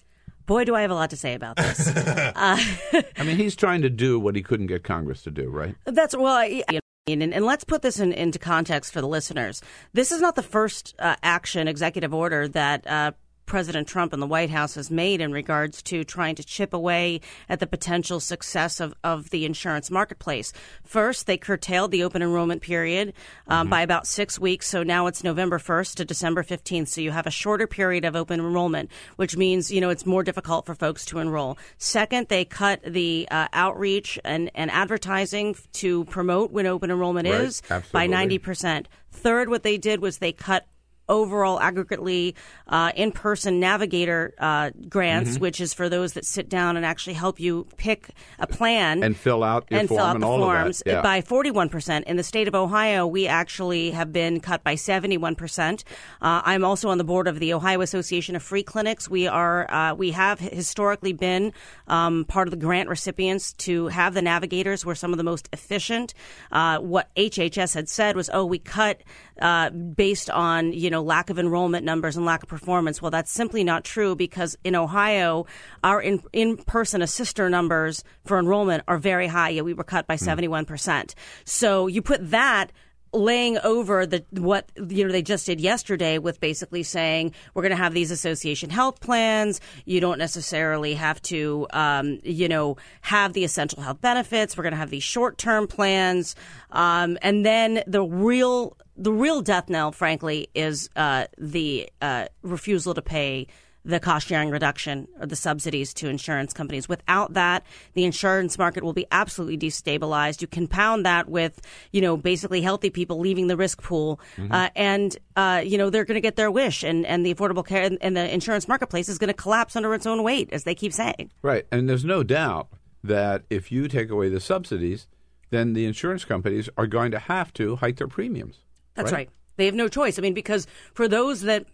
Boy, do I have a lot to say about this. uh, I mean, he's trying to do what he couldn't get Congress to do, right? That's well, I- you know, and, and let's put this in, into context for the listeners. This is not the first uh, action executive order that. Uh, President Trump and the White House has made in regards to trying to chip away at the potential success of, of the insurance marketplace. First, they curtailed the open enrollment period um, by about six weeks. So now it's November 1st to December 15th. So you have a shorter period of open enrollment, which means, you know, it's more difficult for folks to enroll. Second, they cut the uh, outreach and, and advertising to promote when open enrollment Right. is by 90%. Third, what they did was they cut overall aggregately uh, in-person navigator uh, grants, Mhm. which is for those that sit down and actually help you pick a plan And fill out your and form fill out and the all forms. Yeah. by 41%. In the state of Ohio, we actually have been cut by 71%. Uh, I'm also on the board of the Ohio Association of Free Clinics. We are uh, we have historically been um, part of the grant recipients to have the navigators. We're some of the most efficient. Uh, what HHS had said was, oh, we cut uh, based on you know lack of enrollment numbers and lack of performance. Well, that's simply not true because in Ohio, our in in person assister numbers for enrollment are very high. Yeah, we were cut by seventy one percent. So you put that laying over the what you know they just did yesterday with basically saying we're going to have these association health plans you don't necessarily have to um, you know have the essential health benefits we're going to have these short-term plans um, and then the real the real death knell frankly is uh, the uh, refusal to pay the cost sharing reduction or the subsidies to insurance companies. Without that, the insurance market will be absolutely destabilized. You compound that with, you know, basically healthy people leaving the risk pool, Mm-hmm. uh, and uh, you know they're going to get their wish, and and the affordable care and, and the insurance marketplace is going to collapse under its own weight, as they keep saying. Right. And there's no doubt that if you take away the subsidies, then the insurance companies are going to have to hike their premiums. That's right. They have no choice. I mean, because for those that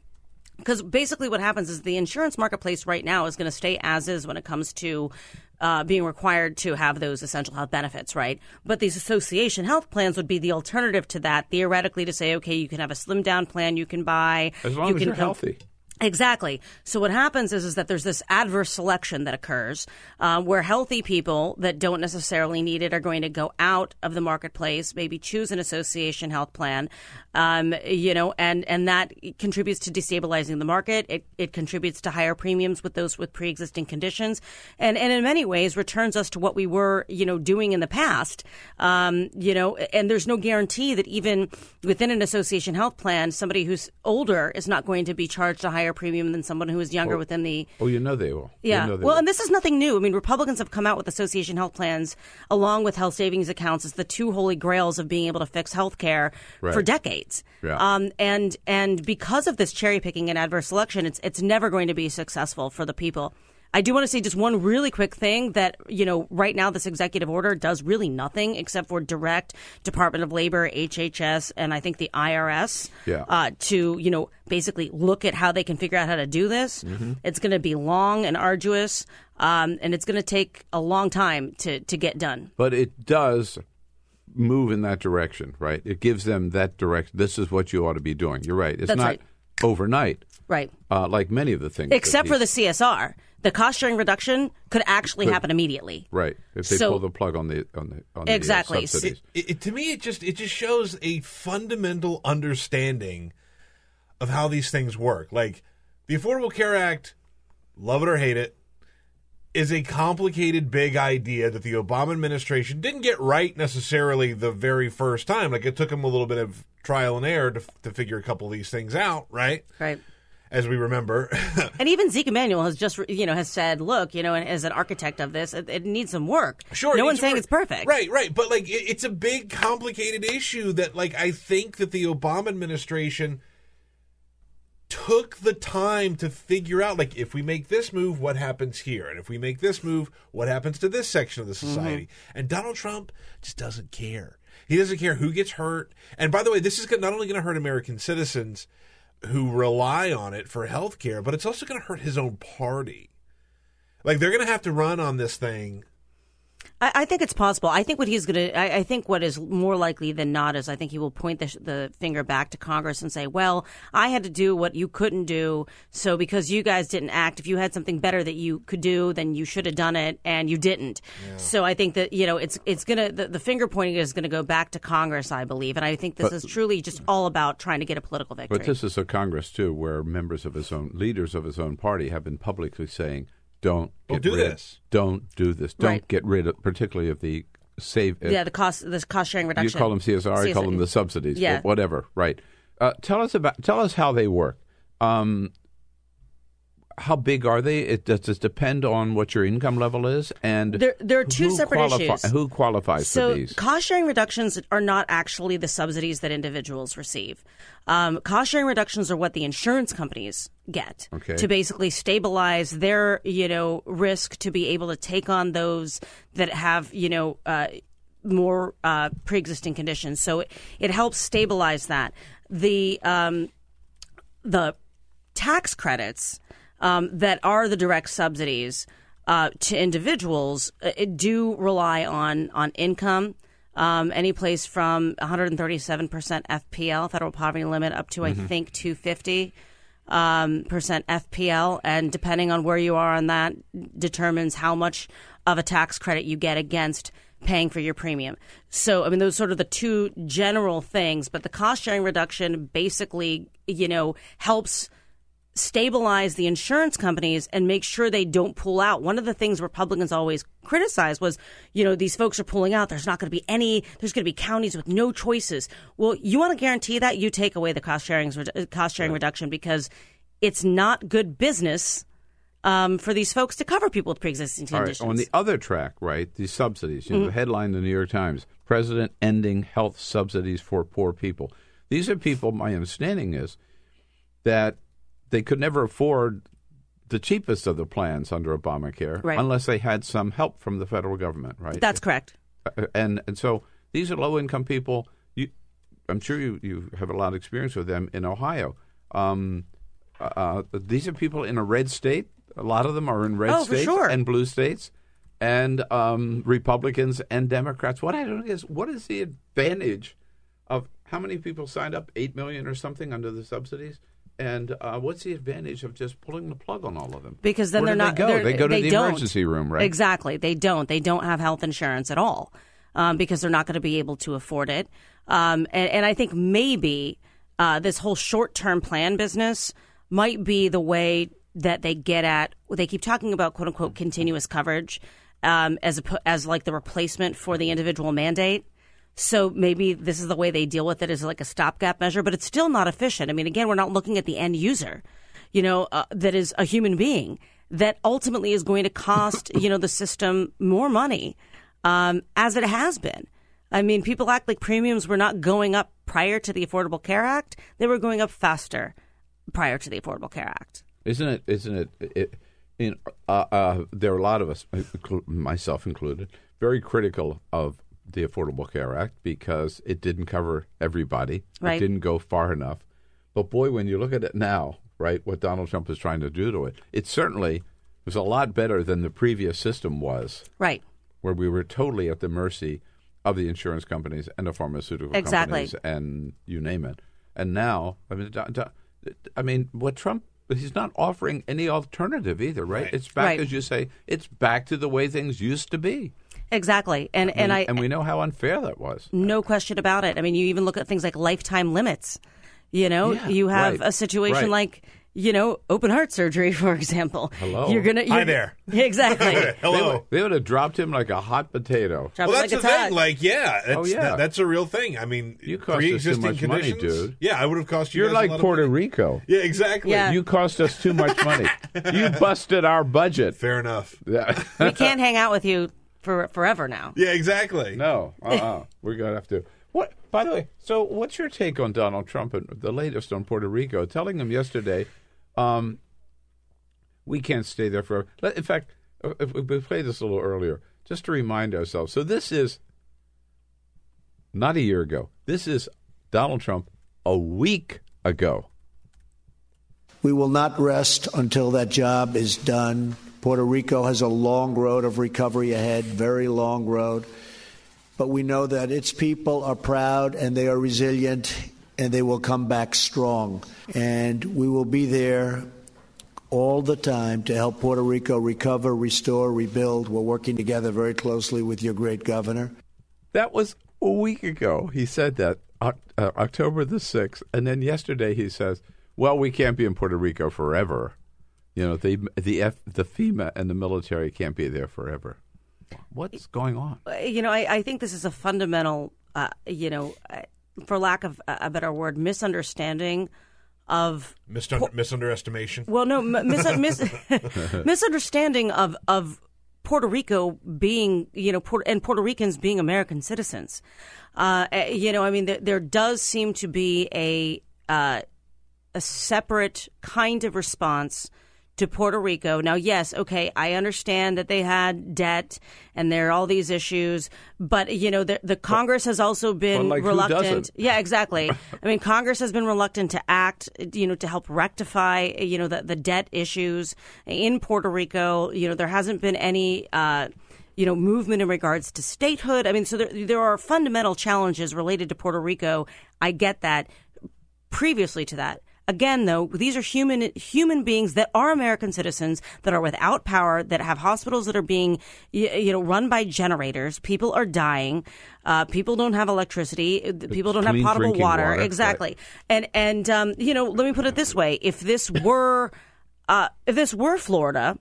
because basically what happens is the insurance marketplace right now is going to stay as is when it comes to uh, being required to have those essential health benefits, right? But these association health plans would be the alternative to that, theoretically, to say, okay, you can have a slim down plan you can buy. As long you as can you're come- healthy. Exactly. So what happens is is that there's this adverse selection that occurs uh, where healthy people that don't necessarily need it are going to go out of the marketplace, maybe choose an association health plan, um, you know, and and that contributes to destabilizing the market. It it contributes to higher premiums with those with pre-existing conditions, and and in many ways returns us to what we were you know doing in the past. Um, you know, and there's no guarantee that even within an association health plan, somebody who's older is not going to be charged a higher higher premium than someone who is younger within the Oh, you know they will. You yeah. know they Well, will. and this is nothing new. I mean, Republicans have come out with association health plans along with health savings accounts as the two holy grails of being able to fix health care for decades. Yeah. Um, and and because of this cherry picking and adverse selection, it's it's never going to be successful for the people. I do want to say just one really quick thing that, you know, right now this executive order does really nothing except for direct Department of Labor, HHS, and I think the IRS Yeah. uh, to, you know, basically look at how they can figure out how to do this. Mm-hmm. It's going to be long and arduous, um, and it's going to take a long time to, to get done. But it does move in that direction, right? It gives them that direction. This is what you ought to be doing. You're right. It's That's not right. overnight, Right. uh, like many of the things. Except for the CSR. The cost sharing reduction could actually Could- happen immediately. right. If they So- pull the plug on the on the on the uh, Exactly. subsidies. It, it, to me, it just it just shows a fundamental understanding of how these things work. Like the Affordable Care Act, love it or hate it, is a complicated, big idea that the Obama administration didn't get right necessarily the very first time. Like it took them a little bit of trial and error to, to figure a couple of these things out, right? Right. As we remember. And even Zeke Emanuel has just, you know, has said, look, you know, as an architect of this, it, it needs some work. Sure, No one's saying work. it's perfect. Right, right. But like, it, it's a big, complicated issue that, like, I think that the Obama administration took the time to figure out, like, if we make this move, what happens here, and if we make this move, what happens to this section of the mm-hmm. society. And Donald Trump just doesn't care. He doesn't care who gets hurt. And by the way, this is not only going to hurt American citizens who rely on it for health care, but it's also going to hurt his own party. Like they're going to have to run on this thing I, I think it's possible. I think what he's going to, I think what is more likely than not is I think he will point the, the finger back to Congress and say, well, I had to do what you couldn't do. So because you guys didn't act, if you had something better that you could do, then you should have done it and you didn't. So I think that, you know, it's, it's going to, the, the finger pointing is going to go back to Congress, I believe. And I think this But- is truly just all about trying to get a political victory. But this is a Congress too, where members of his own leaders of his own party have been publicly saying, "Don't Don't do rid, this. Don't do this. Don't Right. get rid of, particularly of the save. uh, yeah, the cost, the cost sharing reduction. You call them CSR, I call them the subsidies. Yeah. wh- whatever. Right. Uh, tell us about. Tell us how they work. Um, how big are they? It does this depend on what your income level is, and There- there are two separate qualify- issues. Who qualifies so for these? cost sharing reductions are not actually the subsidies that individuals receive. Um, cost sharing reductions are what the insurance companies get Okay. to basically stabilize their you know risk to be able to take on those that have you know. Uh, more uh, pre-existing conditions, so it, it helps stabilize that. The um, the tax credits um, that are the direct subsidies uh, to individuals uh, do rely on on income. Um, any place from 137% FPL, federal poverty limit, up to I Mhm. think 250 um, percent FPL, and depending on where you are on that, determines how much of a tax credit you get against paying for your premium. So, I mean, those are sort of the two general things, but the cost sharing reduction basically, you know, helps stabilize the insurance companies and make sure they don't pull out. One of the things Republicans always criticized was, you know, these folks are pulling out. There's not going to be any. There's going to be counties with no choices. Well, you want to guarantee that you take away the cost sharing cost sharing reduction because it's not good business um, for these folks to cover people with pre-existing right. conditions. On the other track, right, the subsidies. You know, Mhm. the headline in the New York Times: President ending health subsidies for poor people. These are people. My understanding is that they could never afford the cheapest of the plans under Obamacare Right. unless they had some help from the federal government. Right. That's correct. Uh, and and so these are low income people. You, I'm sure you you have a lot of experience with them in Ohio. Um, uh, these are people in a red state. A lot of them are in red Oh, states sure. and blue states, and um, Republicans and Democrats. What I don't is what is the advantage of how many people signed up? Eight million or something under the subsidies. And uh, what's the advantage of just pulling the plug on all of them? because then Where they're not. They go. they're- They go to they the don't. emergency room, right? Exactly. They don't. They don't have health insurance at all um, because they're not going to be able to afford it. Um, and, and I think maybe uh, this whole short-term plan business might be the way that they get at. They keep talking about "quote unquote" continuous coverage um, as a, as like the replacement for the individual mandate. So maybe this is the way they deal with it as like a stopgap measure, but it's still not efficient. I mean, again, we're not looking at the end user. you know, uh, that is a human being that ultimately is going to cost, you know, the system more money, um, as it has been. I mean, people act like premiums were not going up prior to the Affordable Care Act. They were going up faster prior to the Affordable Care Act. Isn't it? Isn't it? it in, uh, uh, there are a lot of us, myself included, very critical of the Affordable Care Act because it didn't cover everybody. Right. It didn't go far enough. But boy, when you look at it now, right, what Donald Trump is trying to do to it, it certainly was a lot better than the previous system was, Right. where we were totally at the mercy of the insurance companies and the pharmaceutical Exactly. companies and you name it. And now, I mean, Do- Do- I mean, what Trump he's not offering any alternative either, right? It's back, Right. as you say, it's back to the way things used to be. Exactly. And and I and we know how unfair that was. No question about it. I mean, you even look at things like lifetime limits. You know, Yeah, you have right, a situation right. like you know open heart surgery, for example. Hello. You're gonna. Hi you're- there. Exactly. They would, they would have dropped him like a hot potato. Drop well, that's like the thing. hot. Like, yeah, oh, that's, Oh, yeah. that- that's a real thing. I mean, You cost us too pre-existing much money, dude. Yeah, I would have cost you. You're guys a like lot of Puerto money. Rico. Yeah, exactly. Yeah. You cost us too much money. you busted our budget. Fair enough. Yeah. we can't hang out with you for forever now. Yeah, exactly. No, uh-uh. we're gonna have to. What? By the way, so what's your take on Donald Trump and the latest on Puerto Rico? Telling him yesterday, um, we can't stay there forever. In fact, uh, if we we played this a little earlier, just to remind ourselves. So this is not a year ago. This is Donald Trump a week ago. We will not rest until that job is done. Puerto Rico has a long road of recovery ahead, very long road. But we know that its people are proud and they are resilient and they will come back strong. And we will be there all the time to help Puerto Rico recover, restore, rebuild. We're working together very closely with your great governor. That was a week ago. He said that uh, October the sixth, and then yesterday he says, "Well, we can't be in Puerto Rico forever. You know, the the F, the FEMA and the military can't be there forever." What's going on? Uh, You know, I, I think this is a fundamental, uh, you know, uh, for lack of a a better word, misunderstanding of Misunder- misunderestimation. Well, no, mis- mis- misunderstanding of of Puerto Rico being, you know, Puerto, and Puerto Ricans being American citizens. Uh, eh, you know, I mean, there, there does seem to be a uh, a separate kind of response to Puerto Rico. Now, yes, okay, I understand that they had debt and there are all these issues, but you know, the, the Congress has also been like, reluctant. Yeah, exactly. I mean, Congress has been reluctant to act, you know, to help rectify, you know, the, the debt issues in Puerto Rico. You know, there hasn't been any. Uh, you know, movement in regards to statehood. I mean, so there, there are fundamental challenges related to Puerto Rico. I get that. Previously to that, again, though, these are human human beings that are American citizens that are without power, that have hospitals that are being, you know, run by generators. People are dying. Uh, people don't have electricity. People don't have potable water. water, right. Exactly. And and um, you know, let me put it this way: if this were uh, if this were Florida,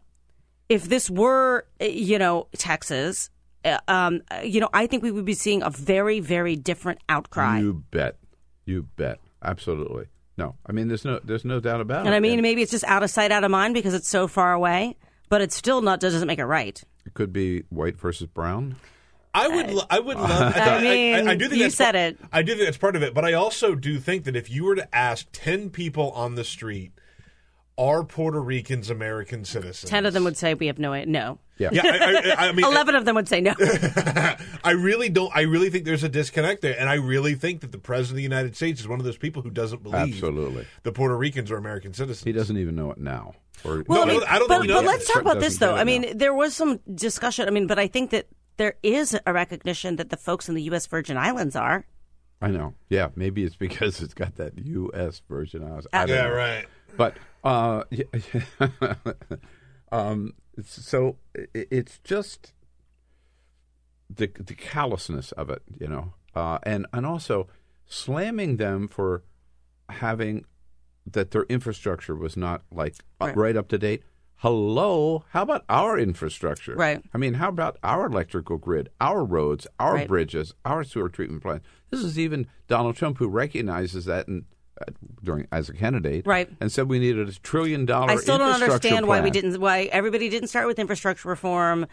if this were uh, you know Texas, uh, um, uh, you know, I think we would be seeing a very very different outcry. You bet. You bet. Absolutely. No, I mean, there's no, there's no doubt about it. and I mean, maybe it's just out of sight, out of mind because it's so far away. But it's still not doesn't make it right. it could be white versus brown. I would, uh, lo- I would love. I mean, I, do think you said part- it. I do think that's part of it, but I also do think that if you were to ask ten people on the street, are Puerto Ricans American citizens? Ten of them would say we have no no. Yeah, I, I, I mean, eleven of them would say no. I really don't. I really think there's a disconnect there, and I really think that the president of the United States is one of those people who doesn't believe Absolutely. the Puerto Ricans are American citizens. He doesn't even know it now. Or, Well, No, I mean, I don't but, think but let's talk about this, though. I mean, now. there was some discussion. I mean, but I think that there is a recognition that the folks in the U.S. Virgin Islands are. I know. Yeah, maybe it's because it's got that U.S. Virgin Islands. I Yeah, know. right. But uh, yeah, um, it's- so it's just the the callousness of it, you know, uh, and and also slamming them for having that their infrastructure was not like uh, Right. right up to date. Hello, how about our infrastructure? Right. I mean, how about our electrical grid, our roads, our Right. bridges, our sewer treatment plants? This is even Donald Trump who recognizes that and during as a candidate, Right. and said we needed a trillion dollar. I still don't understand why we didn't why everybody didn't start with infrastructure reform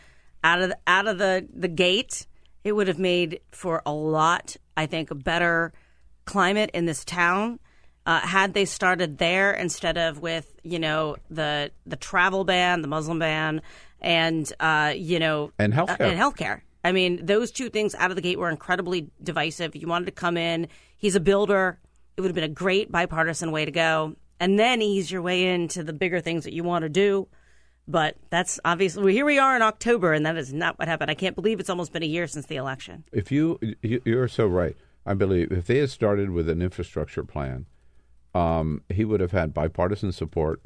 out of the, out of the the gate. It would have made for a lot, I think, a better climate in this town uh, had they started there instead of with you know the the travel ban, the Muslim ban, and uh, you know And healthcare. uh, and healthcare. I mean, those two things out of the gate were incredibly divisive. You wanted to come in. He's a builder. It would have been a great bipartisan way to go, and then ease your way into the bigger things that you want to do. But that's obviously well, here we are in October, and that is not what happened. I can't believe it's almost been a year since the election. If you, you you're so right. I believe if they had started with an infrastructure plan, um, he would have had bipartisan support.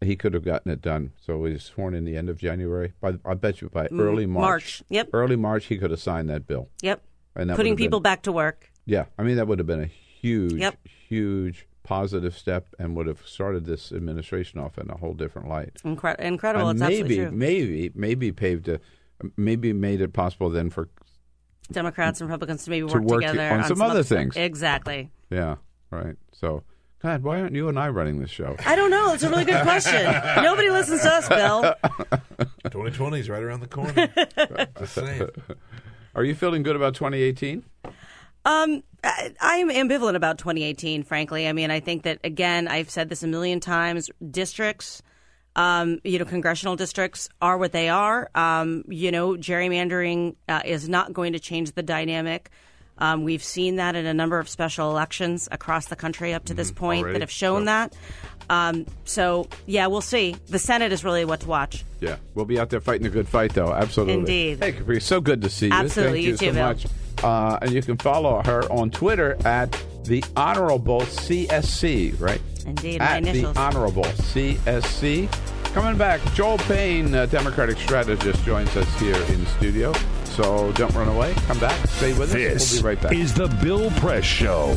He could have gotten it done. So he was sworn in the end of January. By I bet you by Mm, early March. March. Yep. Early March, he could have signed that bill. Yep. And that Putting people been- back to work. Yeah, I mean that would have been a huge, Yep. huge positive step, and would have started this administration off in a whole different light. Incre- incredible. And it's maybe, absolutely true. maybe, maybe paved a, maybe made it possible then for, Democrats and Republicans to maybe To work, work together on some other stuff. things. Exactly. yeah, right. So, God, why aren't you and I running this show? I don't know. It's a really good question. Nobody listens to us, Bill. 2020 is right around the corner. Just saying. Are you feeling good about 2018? Um, I, am ambivalent about 2018. Frankly, I mean, I think that again, I've said this a million times. Districts, um, you know, congressional districts are what they are. Um, you know, gerrymandering uh, is not going to change the dynamic. Um, we've seen that in a number of special elections across the country up to this point already. that have shown that. Um, so, yeah, we'll see. The Senate is really what to watch. Yeah, we'll be out there fighting a good fight, though. Absolutely. Indeed. Hey, Capri, so good to see you. Absolutely. Thank You you, too, so Bill. much. Uh, and you can follow her on Twitter at the Honorable CSC, right? Indeed, my At the. Honorable CSC. Coming back, Joel Payne, Democratic strategist, joins us here in studio. So don't run away. Come back. Stay with us. This We'll be right back. is the Bill Press Show.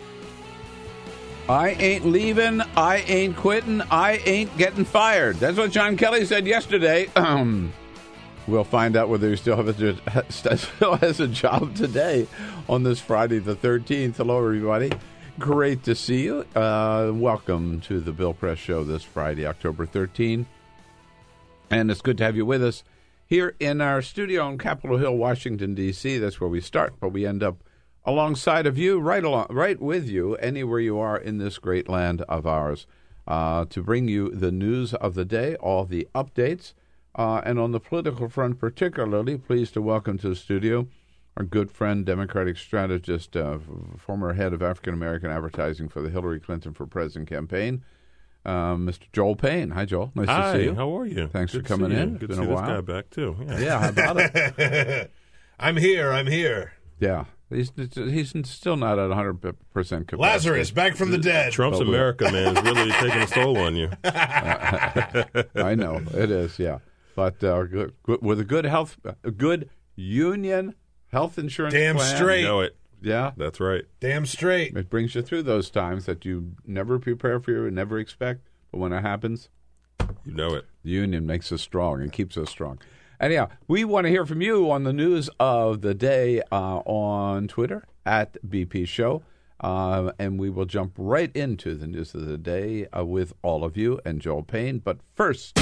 I ain't leaving. I ain't quitting. I ain't getting fired. That's what John Kelly said yesterday. We'll find out whether he still, a, still has a job today on this Friday the 13th. Hello, everybody. Great to see you. Uh, welcome to the Bill Press Show this Friday, October 13th. And it's good to have you with us here in our studio on Capitol Hill, Washington, D.C. That's where we start, but we end up alongside of you, right along, right with you, anywhere you are in this great land of ours, uh, to bring you the news of the day, all the updates, uh, and on the political front, particularly pleased to welcome to the studio our good friend, Democratic strategist, uh, former head of African American advertising for the Hillary Clinton for President campaign, uh, Mr. Joel Payne. Hi, Joel. Nice Hi, to see you. how are you? Thanks Good for coming in. Good It's to see a this guy back, too. Yeah. Yeah, how about it? I'm here. I'm here. Yeah, he's he's still not at 100 percent capacity. Lazarus, back from the dead. Trump's But America, man, is really taking a toll on you. I know it is, yeah. But uh, good, good, with a good health, a good union health insurance, Damn plan, straight. You know it. Yeah, That's right. Damn straight. it brings you through those times that you never prepare for and never expect. But when it happens, You know it. the union makes us strong and keeps us strong. Anyhow, we want to hear from you on the news of the day uh, on Twitter at BP Show. Uh, and we will jump right into the news of the day uh, with all of you and Joel Payne. But first,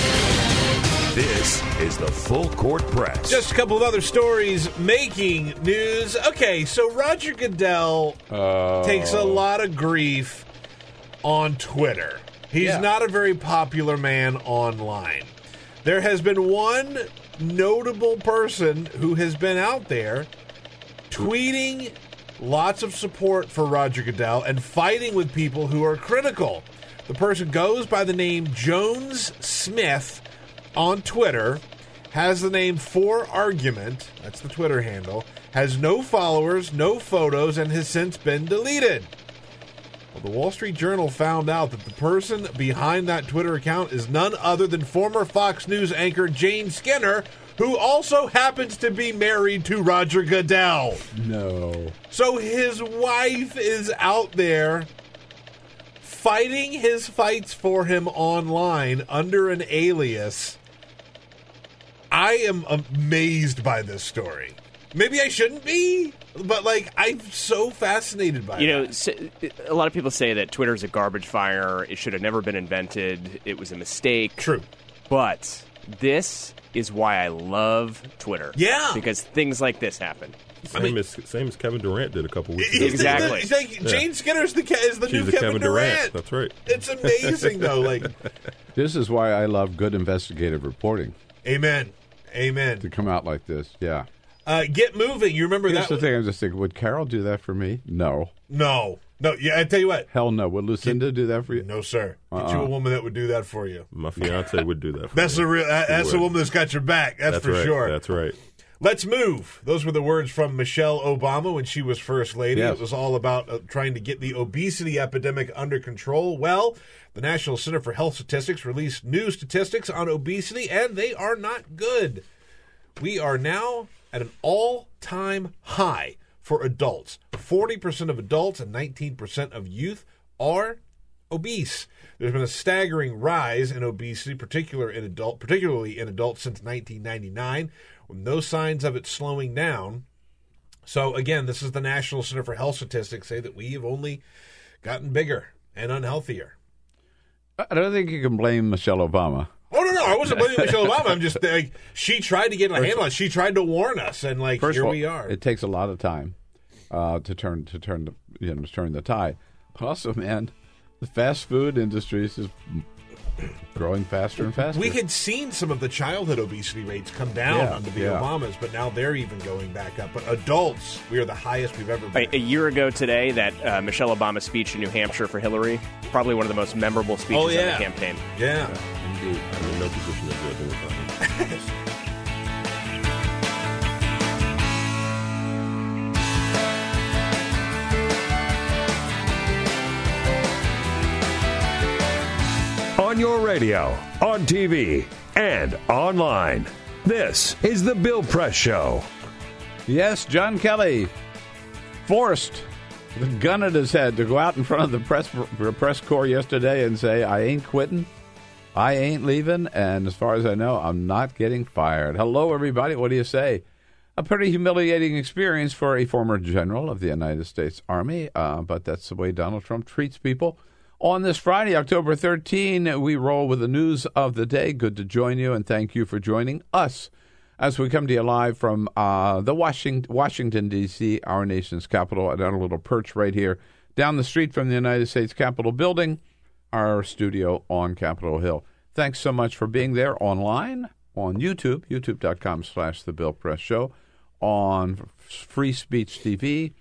This is the Full Court Press. Just a couple of other stories making news. Okay, so Roger Goodell uh, takes a lot of grief on Twitter. He's Yeah. not a very popular man online. There has been one notable person who has been out there tweeting lots of support for Roger Goodell and fighting with people who are critical. The person goes by the name Jones Smith on Twitter, has the name For Argument, that's the Twitter handle, has no followers, no photos, and has since been deleted. Well, the Wall Street Journal found out that the person behind that Twitter account is none other than former Fox News anchor Jane Skinner, who also happens to be married to Roger Goodell. No. So his wife is out there fighting his fights for him online under an alias. I am amazed by this story. Maybe I shouldn't be, but like I'm so fascinated by it. You it. know, a lot of people say that Twitter is a garbage fire. It should have never been invented. It was a mistake. True. But this is why I love Twitter. Yeah. Because things like this happen. Same as same as Kevin Durant did a couple weeks ago. He's the- he's like, Jane Skinner's the is the She's new the Kevin, Kevin Durant. Durant. That's right. It's amazing though. Like, This is why I love good investigative reporting amen, amen. to come out like this. Yeah. Uh, get moving. You remember Here's that? the thing. I'm just thinking, would Carol do that for me? No. No, no. Yeah, I tell you what. Hell no. Would Lucinda do that for you? No, sir. Get you Uh-uh. a woman that would do that for you. My fiance would do that. For That's me. the real. She that's the would. woman that's got your back. That's, That's for right. sure. That's right. Let's move. Those were the words from Michelle Obama when she was first lady. Yes. It was all about uh, trying to get the obesity epidemic under control. Well, the National Center for Health Statistics released new statistics on obesity, and they are not good. We are now at an all time high for adults. 40% of adults and 19% of youth are obese. There's been a staggering rise in obesity, particular in adult, particularly in adults since 1999, with no signs of it slowing down. So again, this is the National Center for Health Statistics say that we have only gotten bigger and unhealthier. I don't think you can blame Michelle Obama. I wasn't blaming Michelle Obama. I'm just like she tried to get a handle on. it. She tried to warn us, and like First here all, we are. It takes a lot of time uh, to turn to turn the you know to turn the tide. But Also, man, the fast food industry is just growing faster and faster. We had seen some of the childhood obesity rates come down Yeah, under the yeah. Obamas, but now they're even going back up. But adults, we are the highest we've ever been. A, a year ago today, that uh, Michelle Obama speech in New Hampshire for Hillary, probably one of the most memorable speeches Oh, of the campaign. Yeah. Indeed. I'm in no position to judge anybody. On your radio, on TV, and online. This is The Bill Press Show. Yes, John Kelly forced the gun at his head to go out in front of the press press corps yesterday and say, "I ain't quitting, I ain't leaving, and as far as I know, I'm not getting fired." Hello, everybody. What do you say? A pretty humiliating experience for a former general of the United States Army, uh, but that's the way Donald Trump treats people. On this Friday, October 13, we roll with the news of the day. Good to join you, and thank you for joining us as we come to you live from uh, the Washington, Washington D.C., our nation's capital, at our little perch right here down the street from the United States Capitol building, our studio on Capitol Hill. Thanks so much for being there online on YouTube, youtube.com slash The Bill Press Show, on Free Speech TV,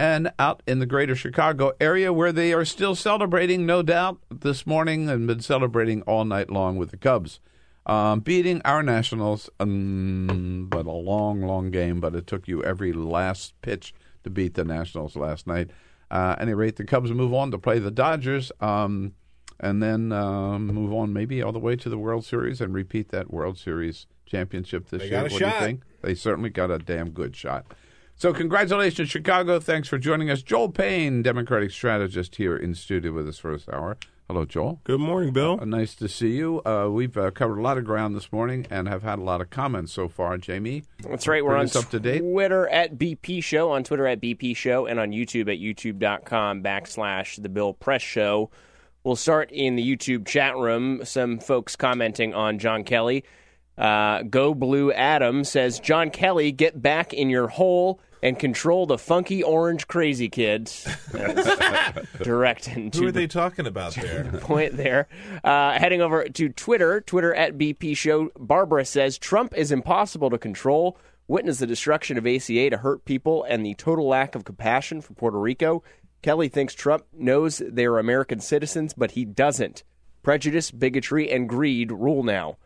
and out in the greater Chicago area where they are still celebrating, no doubt, this morning and been celebrating all night long with the Cubs um, beating our Nationals. Um, but a long, long game. But it took you every last pitch to beat the Nationals last night. Uh, at any rate, the Cubs move on to play the Dodgers, um, and then um, move on maybe all the way to the World Series and repeat that World Series championship this They year. what do you think? They certainly got a damn good shot. So, congratulations, Chicago. Thanks for joining us. Joel Payne, Democratic strategist, here in studio with us for this hour. Hello, Joel. Good morning, Bill. Uh, nice to see you. Uh, we've uh, covered a lot of ground this morning and have had a lot of comments so far. Jamie, That's right. We're on up to date. Twitter at BP Show, on Twitter at BP Show, and on YouTube at youtube.com backslash The Bill Press Show. We'll start in the YouTube chat room. Some folks commenting on John Kelly. Uh, Go Blue Adam says, John Kelly, get back in your hole. And control the funky orange crazy kids. direct and Who are they talking about there? point there. Uh, heading over to Twitter, Twitter at BP Show. Barbara says Trump is impossible to control. Witness the destruction of ACA to hurt people and the total lack of compassion for Puerto Rico. Kelly thinks Trump knows they are American citizens, but he doesn't. Prejudice, bigotry, and greed rule now.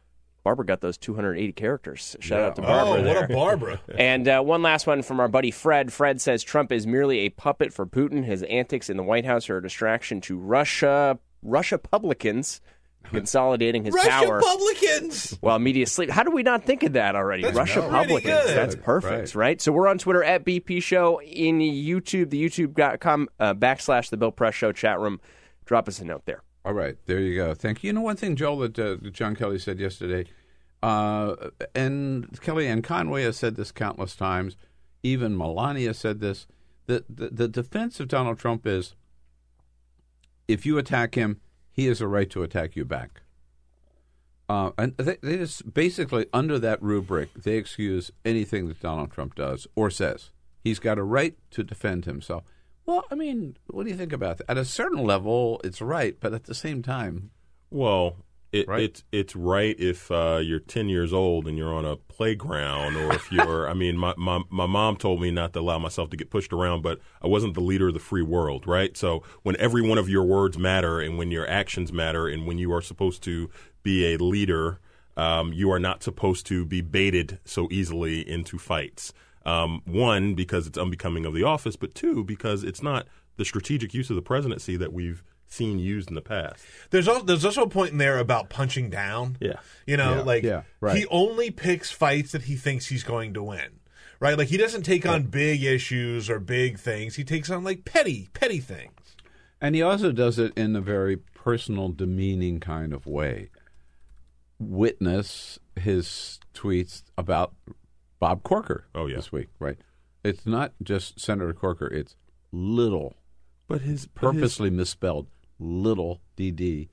Barbara got those 280 characters. Shout out to Barbara. Oh, what a. Barbara. And uh, one last one from our buddy Fred. Fred says Trump is merely a puppet for Putin. His antics in the White House are a distraction to Russia, Russia publicans consolidating his power. Russia power. Republicans. While media sleep. How do we not think of that already? That's Russia pretty publicans. good. That's perfect, right. So we're on Twitter at BP Show in YouTube, the YouTube.com uh, backslash the Bill Press Show chat room. Drop us a note there. All right, there you go. Thank you. You know one thing, Joel, that uh, John Kelly said yesterday, uh, and Kelly and Conway has said this countless times. Even Melania said this. The, the the defense of Donald Trump is, if you attack him, he has a right to attack you back. Uh, and they, they just basically under that rubric, they excuse anything that Donald Trump does or says. He's got a right to defend himself. Well, I mean, what do you think about that? At a certain level, it's right, but at the same time, Well, it, Right? it's it's right if uh, you're 10 years old and you're on a playground, or if you're. I mean, my, my my mom told me not to allow myself to get pushed around, but I wasn't the leader of the free world, right? So when every one of your words matter, and when your actions matter, and when you are supposed to be a leader, um, you are not supposed to be baited so easily into fights. Um, one, because it's unbecoming of the office, but two, because it's not the strategic use of the presidency that we've seen used in the past. There's also there's also a point in there about punching down. Yeah. You know, Yeah. like Yeah, right. he only picks fights that he thinks he's going to win. Right? Like he doesn't take on big issues or big things. He takes on like petty petty things. And he also does it in a very personal, demeaning kind of way. Witness his tweets about Bob Corker Oh, yeah. this week, right? It's not just Senator Corker, it's little, But his but his- purposely misspelled, little DD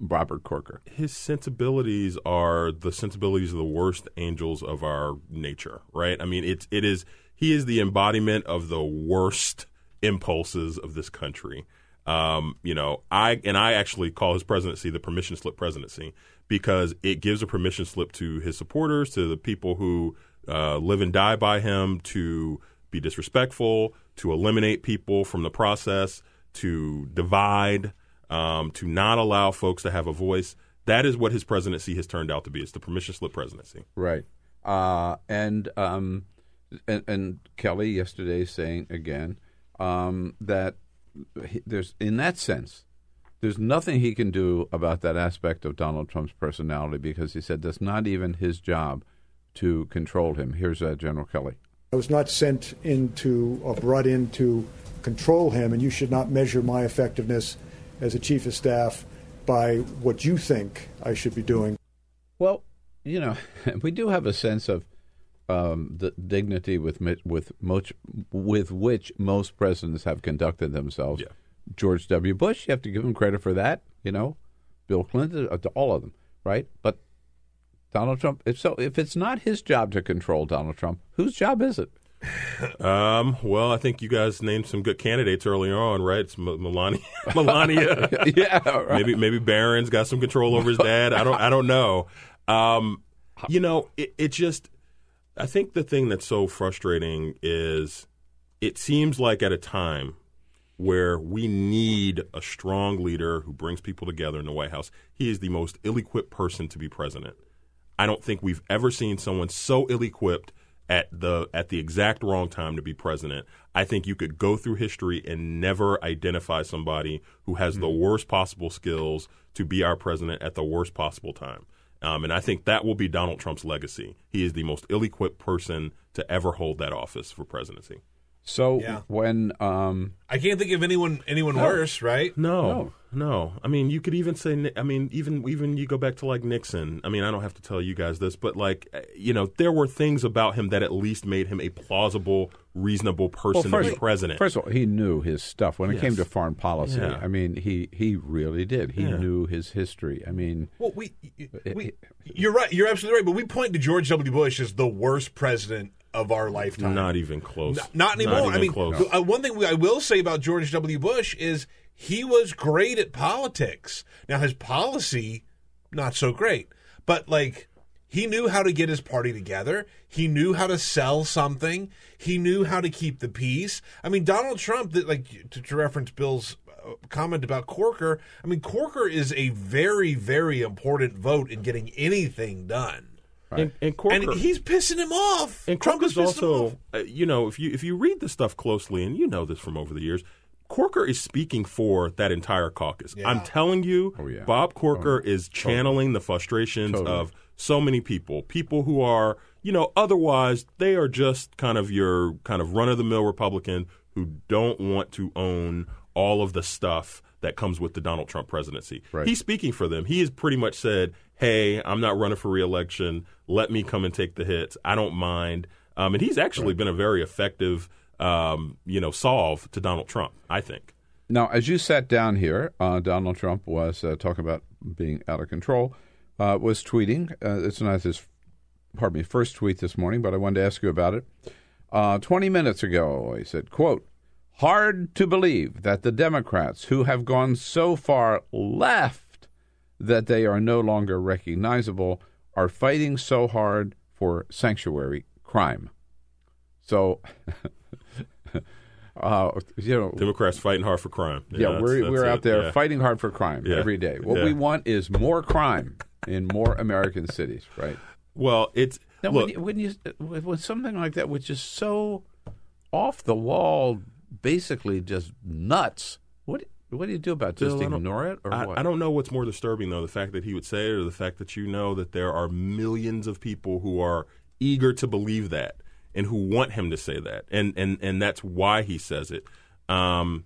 Robert Corker. his sensibilities are the sensibilities of the worst angels of our nature, right? I mean, it's it is he is the embodiment of the worst impulses of this country. Um, you know, I and I actually call his presidency the permission slip presidency because it gives a permission slip to his supporters, to the people who uh, live and die by him, to be disrespectful, to eliminate people from the process, to divide um, to not allow folks to have a voice. That is what his presidency has turned out to be. It's the permission slip presidency. Right. Uh, and, um, and and Kelly yesterday saying again um, that there's in that sense there's nothing he can do about that aspect of Donald Trump's personality because he said that's not even his job to control him. Here's uh, General Kelly. I was not sent into or brought in to control him, and you should not measure my effectiveness as a chief of staff by what you think I should be doing. Well, you know, we do have a sense of um, the dignity with with much with which most presidents have conducted themselves. Yeah. George W. Bush, you have to give him credit for that. You know, Bill Clinton, uh, to all of them, right? But Donald Trump. If so, if it's not his job to control Donald Trump, whose job is it? Um, well, I think you guys named some good candidates earlier on, right? It's M- Melania. Melania. yeah, right. Maybe maybe Barron's got some control over his dad. I don't I don't know. Um, you know, it, it just I think the thing that's so frustrating is it seems like at a time where we need a strong leader who brings people together in the White House, he is the most ill-equipped person to be president. I don't think we've ever seen someone so ill-equipped at the at the exact wrong time to be president. I think you could go through history and never identify somebody who has the worst possible skills to be our president at the worst possible time. Um, and I think that will be Donald Trump's legacy. He is the most ill-equipped person to ever hold that office for presidency. So Yeah. when um, I can't think of anyone anyone worse, right? No, no, I mean, you could even say. I mean, even even you go back to like Nixon. I mean, I don't have to tell you guys this, but like, uh, you know, there were things about him that at least made him a plausible, reasonable person to be president. First of all, he knew his stuff when it came to foreign policy. Yeah. I mean, he he really did. He Yeah. knew his history. I mean, Well, we, we you're right. You're absolutely right. But we point to George W. Bush as the worst president of our lifetime. Not even close. N- not anymore. even I mean, close. uh, one thing we, I will say about George W. Bush is he was great at politics. Now his policy, not so great, but like he knew how to get his party together. He knew how to sell something. He knew how to keep the peace. I mean, Donald Trump, that like to, to reference Bill's uh, comment about Corker. I mean, Corker is a very, very important vote in getting anything done. And, and Corker, And he's pissing him off. And Trump Corker's is pissing him off. also, uh, you know, if you if you read the stuff closely, and you know this from over the years, Corker is speaking for that entire caucus. I'm telling you, Bob Corker is channeling the frustrations Totally. of so many people, people who are, you know, otherwise they are just kind of your kind of run of the mill Republican who don't want to own all of the stuff that comes with the Donald Trump presidency. Right. He's speaking for them. He has pretty much said, "Hey, I'm not running for reelection. Let me come and take the hits. I don't mind." Um, and he's actually been a very effective, um, you know, solve to Donald Trump. I think. Now, as you sat down here, uh, Donald Trump was uh, talking about being out of control. Uh, was tweeting. Uh, it's not his, pardon me, first tweet this morning, but I wanted to ask you about it. Uh, Twenty minutes ago, he said, "quote Hard to believe that the Democrats, who have gone so far left that they are no longer recognizable, are fighting so hard for sanctuary crime." So. Uh, you know, Democrats fighting hard for crime. yeah, that's- we're that's we're it. out there Yeah. fighting hard for crime Yeah. every day. What Yeah. we want is more crime in more American cities, right? Well, it's Now, look. when, you, when you when something like that, which is so off the wall, basically just nuts. What what do you do about it? Just Bill, I don't- ignore it, or I, what? I don't know what's more disturbing though, the fact that he would say it, or the fact that you know that there are millions of people who are eager to believe that and who want him to say that, and and and that's why he says it. Um,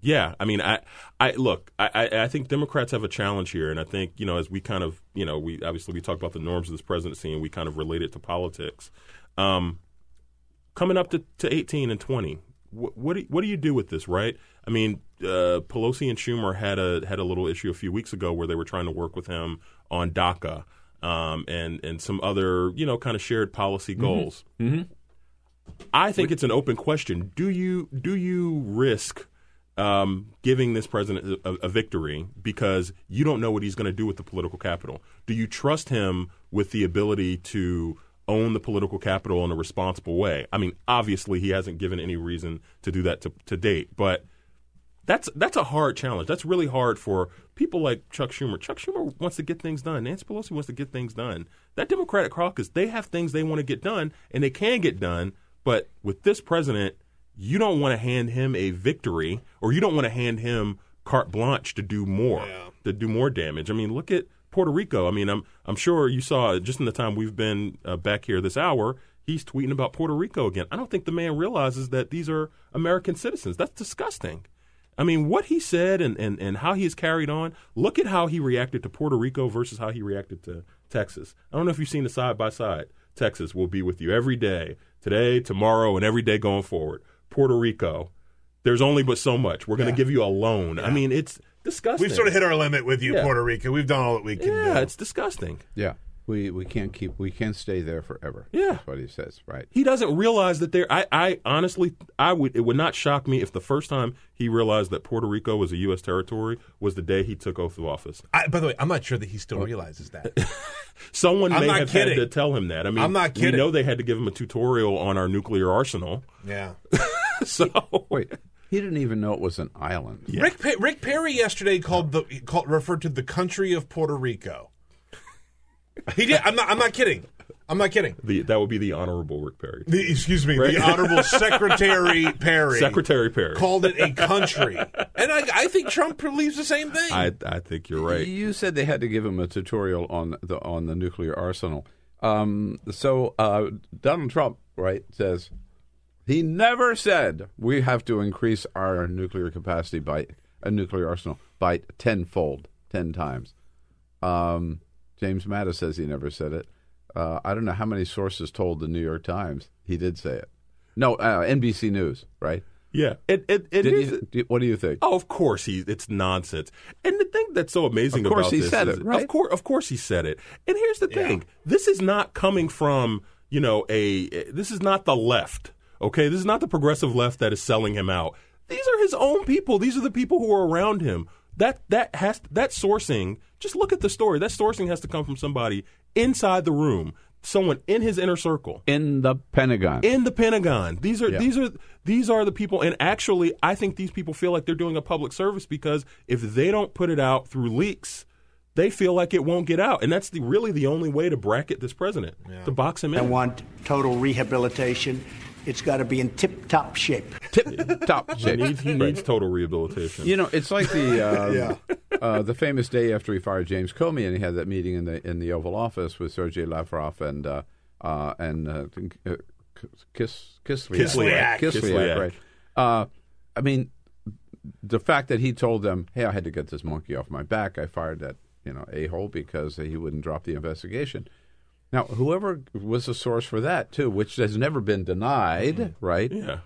yeah, I mean, I, I look, I, I, I think Democrats have a challenge here, and I think you know, as we kind of, you know, we obviously we talk about the norms of this presidency, and we kind of relate it to politics. Um, coming up to, to 18 and 20 what what do, what do you do with this right i mean uh, pelosi and schumer had a had a little issue a few weeks ago where they were trying to work with him on daca um, and and some other you know kind of shared policy goals Mm-hmm. i think it's an open question do you do you risk um, giving this president a, a victory because you don't know what he's going to do with the political capital. Do you trust him with the ability to own the political capital in a responsible way? I mean, obviously, he hasn't given any reason to do that to, to date, but that's that's a hard challenge. That's really hard for people like Chuck Schumer. Chuck Schumer wants to get things done. Nancy Pelosi wants to get things done. That Democratic caucus, they have things they want to get done, and they can get done. But with this president, you don't want to hand him a victory, or you don't want to hand him carte blanche to do more, to do more damage. I mean, look at Puerto Rico. I mean, I'm I'm sure you saw just in the time we've been uh, back here this hour. He's tweeting about Puerto Rico again. I don't think the man realizes that these are American citizens. That's disgusting. I mean, what he said and, and, and how he has carried on. Look at how he reacted to Puerto Rico versus how he reacted to Texas. I don't know if you've seen the side by side. Texas will be with you every day, today, tomorrow, and every day going forward. Puerto Rico, there's only but so much. We're going to Yeah. give you a loan. I mean, it's disgusting. We've sort of hit our limit with you, Yeah. Puerto Rico. We've done all that we can Yeah, do. it's disgusting. Yeah, we we can't keep we can't stay there forever. Yeah. that's what he says. Right. He doesn't realize that there. I, I honestly, I would. It would not shock me if the first time he realized that Puerto Rico was a U.S. territory was the day he took oath of office. I, by the way, I'm not sure that he still realizes that. Someone I'm may not have kidding. had to tell him that. I mean, I'm not We kidding. know they had to give him a tutorial on our nuclear arsenal. yeah. So Wait, he didn't even know it was an island. Rick Pe- Rick Perry yesterday called the called, referred to the country of Puerto Rico. He did. I'm not. I'm not kidding. I'm not kidding. the, that would be the honorable Rick Perry. The, excuse me, Right. the Honorable Secretary Perry Secretary Perry. called it a country, and I, I think Trump believes the same thing. I, I think you're right. You said they had to give him a tutorial on the on the nuclear arsenal. Um, so uh, Donald Trump, right, says he never said we have to increase our nuclear capacity by a nuclear arsenal by tenfold, ten times. Um, James Mattis says he never said it. Uh, I don't know how many sources told the New York Times he did say it. No, uh, NBC News, right? Yeah, it it, it is- you- do- what do you think? Oh, of course he. It's nonsense. And the thing that's so amazing Of course about he this said is- it, right? Of course, of course he said it. And here's the thing: this is not coming from you know, a this is not the left. Okay, this is not the progressive left that is selling him out. These are his own people. These are the people who are around him. That that has that sourcing. Just look at the story. That sourcing has to come from somebody inside the room, someone in his inner circle, in the Pentagon. in the Pentagon. These are Yeah. these are these are the people. And actually, I think these people feel like they're doing a public service because if they don't put it out through leaks, they feel like it won't get out. And that's the, really the only way to bracket this president to box him in. I want total rehabilitation. It's got to be in tip top shape. Tip top He shape. needs, he needs total rehabilitation. You know, it's like the um, Yeah. uh, the famous day after he fired James Comey, and he had that meeting in the in the Oval Office with Sergei Lavrov and uh, uh, and uh, uh, Kiss Kislyak, Kislyak. Kislyak, Kislyak. right? Uh, I mean, the fact that he told them, "Hey, I had to get this monkey off my back. I fired that you know a hole because he wouldn't drop the investigation." Now, whoever was the source for that too, which has never been denied, right? yeah.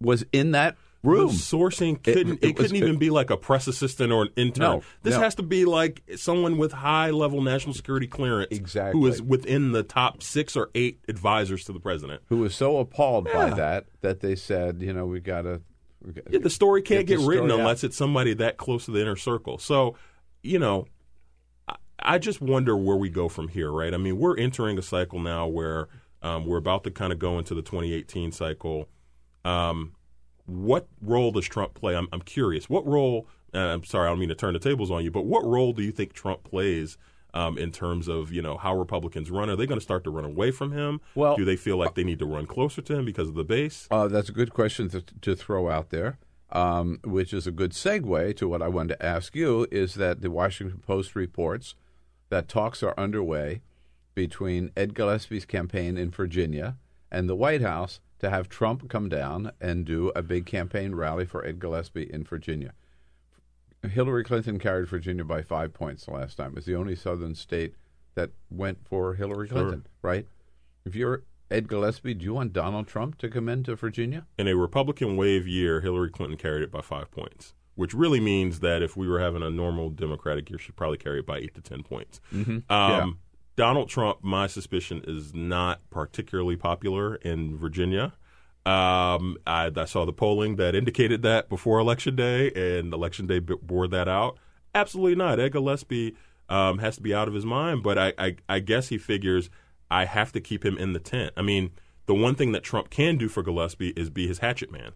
Was in that room. The sourcing couldn't. It, it was- couldn't even be like a press assistant or an intern. No, this no. has to be like someone with high level national security clearance, Exactly. who is within the top six or eight advisors to the president. who was so appalled by that that they said, you know, we gotta. Gotta Yeah, the story can't Get get, written unless out. it's somebody that close to the inner circle. So, you know, I, just wonder where we go from here, right? I mean, we're entering a cycle now where um, we're about to kind of go into the 2018 cycle. Um, what role does Trump play? I'm, I'm curious. What role? Uh, I'm sorry, I don't mean to turn the tables on you, but what role do you think Trump plays um, in terms of you know how Republicans run? Are they going to start to run away from him? Well- do they feel like they need to run closer to him because of the base? Uh, that's a good question to, to throw out there, um, which is a good segue to what I wanted to ask you. Is that the Washington Post reports that talks are underway between Ed Gillespie's campaign in Virginia and the White House to have Trump come down and do a big campaign rally for Ed Gillespie in Virginia. Hillary Clinton carried Virginia by five points the last time. It was the only southern state that went for Hillary Sure. Clinton, right? If you're Ed Gillespie, do you want Donald Trump to come into Virginia? in a Republican wave year, Hillary Clinton carried it by five points, which really means that if we were having a normal Democratic year, she'd probably carry it by eight to ten points. Mhm. Um, Yeah. Donald Trump, my suspicion, is not particularly popular in Virginia. Um, I, I saw the polling that indicated that before Election Day, and Election Day b- bore that out. Absolutely not. Ed Gillespie um, has to be out of his mind, but I, I, I guess he figures I have to keep him in the tent. I mean, the one thing that Trump can do for Gillespie is be his hatchet man.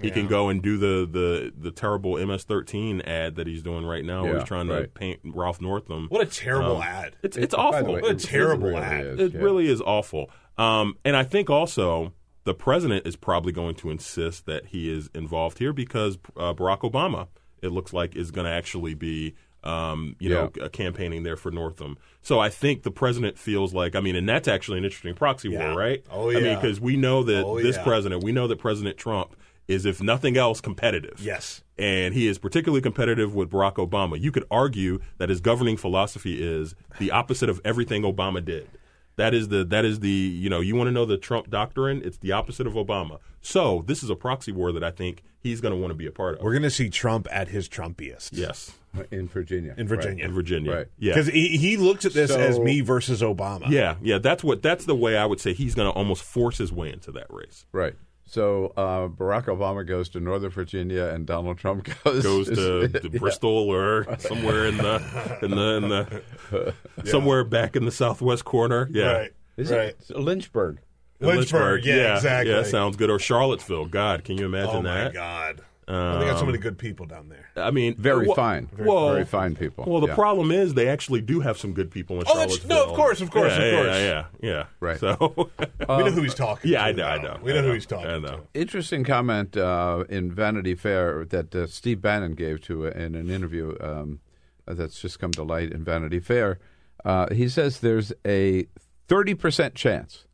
He can go and do the, the, the terrible MS-13 ad that he's doing right now, where he's trying to paint Ralph Northam. What a terrible Um, ad. It's It- it's awful. way, What a terrible really ad. is, It yeah. really is awful. Um, and I think also the president is probably going to insist that he is involved here because uh, Barack Obama, it looks like, is going to actually be, um, you know, uh, campaigning there for Northam. So I think the president feels like, I mean, and that's actually an interesting proxy Yeah. war, right? Oh, yeah. I mean, because we know that Oh, this yeah. president, we know that President Trump is, if nothing else, competitive. Yes. And he is particularly competitive with Barack Obama. You could argue that his governing philosophy is the opposite of everything Obama did. That is the that is the you know you want to know the Trump doctrine. It's the opposite of Obama. So this is a proxy war that I think he's going to want to be a part of. We're going to see Trump at his Trumpiest. yes, uh, in Virginia. In Virginia. in Virginia. Right. Yeah, Because he, he looks at this So- as me versus Obama. yeah, yeah. That's what that's the way I would say he's going to almost force his way into that race. Right. So uh, Barack Obama goes to Northern Virginia, and Donald Trump goes Goes to, to Yeah. Bristol or somewhere in the in the, in the somewhere back in the southwest corner. Yeah. Right. Is right. it Lynchburg? Lynchburg, yeah, exactly. Yeah, sounds good. Or Charlottesville. God, can you imagine that? Oh, my that? God. Well, they got so Um, many good people down there. I mean, Very well- fine. Very, well, very fine people. Well, the Yeah. problem is they actually do have some good people in Oh, Charlottesville. no, of course, of course, yeah, of yeah, course. Yeah, yeah, yeah. Right. So we know who he's talking Yeah, to. I know, I know. We I know who he's talking I to. know. Interesting comment uh, in Vanity Fair that uh, Steve Bannon gave to in an interview um, that's just come to light in Vanity Fair. Uh, he says there's a 30% chance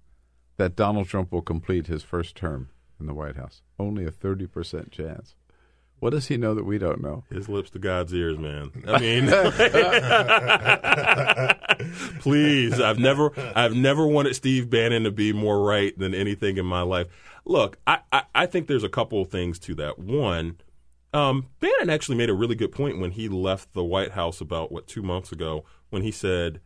that Donald Trump will complete his first term in the White House. Only a 30% chance. What does he know that we don't know? His lips to God's ears, man. I mean, please, I've never, I've never wanted Steve Bannon to be more right than anything in my life. Look, I, I, I think there's a couple of things to that. One, um, Bannon actually made a really good point when he left the White House about what two months ago when he said,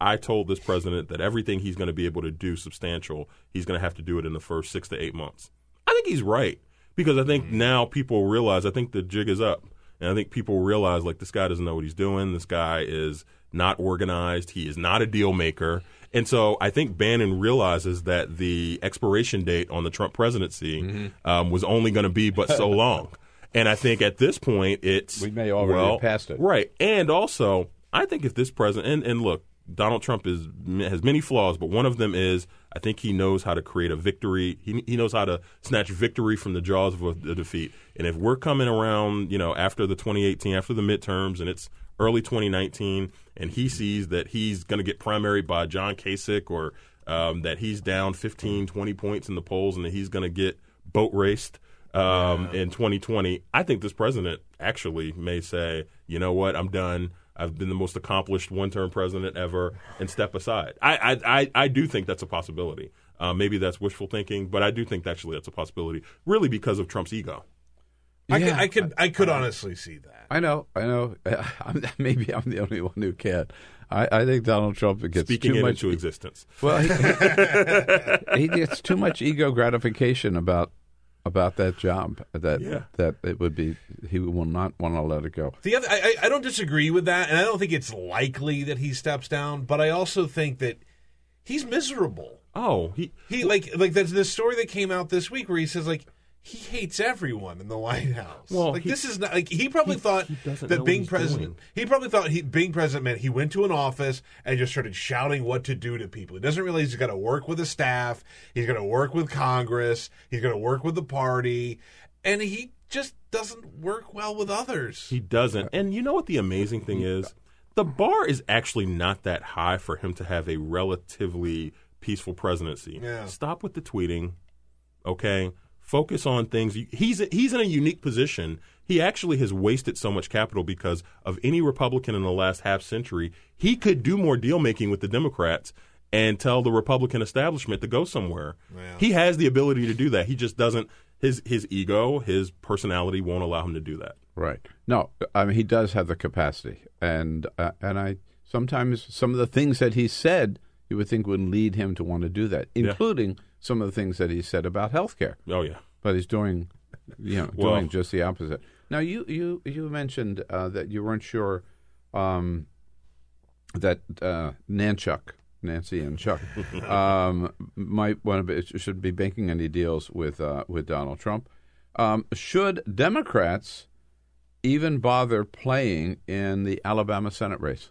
I told this president that everything he's going to be able to do substantial, he's going to have to do it in the first six to eight months. I think he's right because I think now people realize. I think the jig is up, and I think people realize like this guy doesn't know what he's doing. This guy is not organized. He is not a deal maker. And so I think Bannon realizes that the expiration date on the Trump presidency um, was only going to be but so long. And I think at this point, it's We may already well, have passed it. right? And also, I think if this president and, and look, Donald Trump is has many flaws, but one of them is I think he knows how to create a victory. He he knows how to snatch victory from the jaws of a, a defeat. And if we're coming around, you know, after the 2018, after the midterms, and it's early 2019, and he sees that he's going to get primaried by John Kasich or um, that he's down 15, 20 points in the polls, and that he's going to get boat raced um, in 2020, I think this president actually may say, you know what, I'm done. I've been the most accomplished one-term president ever, and step aside. I I, I, I do think that's a possibility. Uh, maybe that's wishful thinking, but I do think actually that's a possibility, really because of Trump's ego. I could, I could, I could honestly see that. I know, I know. I'm, maybe I'm the only one who can. I, I think Donald Trump gets Speaking too it much into existence. Well, he, he gets too much ego gratification about about that job that Yeah. that it would be he will not want to let it go. The other, I, I I don't disagree with that, and I don't think it's likely that he steps down. But I also think that he's miserable. Oh, he he like like there's this story that came out this week where he says like he hates everyone in the White House. Well, like he- this is not like he probably thought doesn't that being president. doing. He probably thought he being president meant he went to an office and just started shouting what to do to people. He doesn't realize he's got to work with the staff. He's got to work with Congress. He's got to work with the party, and he just doesn't work well with others. He doesn't. And you know what the amazing thing is? The bar is actually not that high for him to have a relatively peaceful presidency. Yeah. Stop with the tweeting, okay? Focus on things. He's he's in a unique position. He actually has wasted so much capital because of any Republican in the last half century. He could do more deal making with the Democrats and tell the Republican establishment to go somewhere. He has the ability to do that. He just doesn't. His his ego, his personality won't allow him to do that. Right. No, I mean he does have the capacity, and uh, and I sometimes some of the things that he said you would think would lead him to want to do that, Yeah. Some of the things that he said about healthcare. Oh yeah. But he's doing, you know, Well- doing just the opposite. Now you you you mentioned uh, that you weren't sure um, that uh, Nanchuck, Nancy and Chuck, um, might want to be, should be making any deals with uh, with Donald Trump. Um, should Democrats even bother playing in the Alabama Senate race?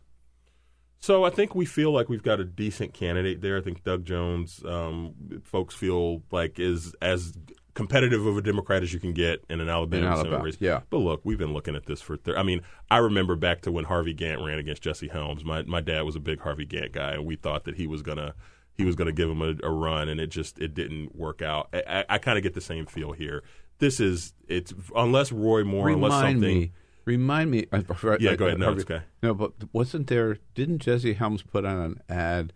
So I think we feel like we've got a decent candidate there. I think Doug Jones, um, folks feel like is as competitive of a Democrat as you can get in an Alabama, In Alabama, race. yeah. But look, we've been looking at this for. Thir- I mean, I remember back to when Harvey Gantt ran against Jesse Helms. My my dad was a big Harvey Gantt guy, and we thought that he was gonna he was gonna give him a, a run, and it just it didn't work out. I, I, I kind of get the same feel here. This is it's unless Roy Moore, unless something. me. Remind me. uh, Yeah, go ahead. No, okay. No, but wasn't there? Didn't Jesse Helms put on an ad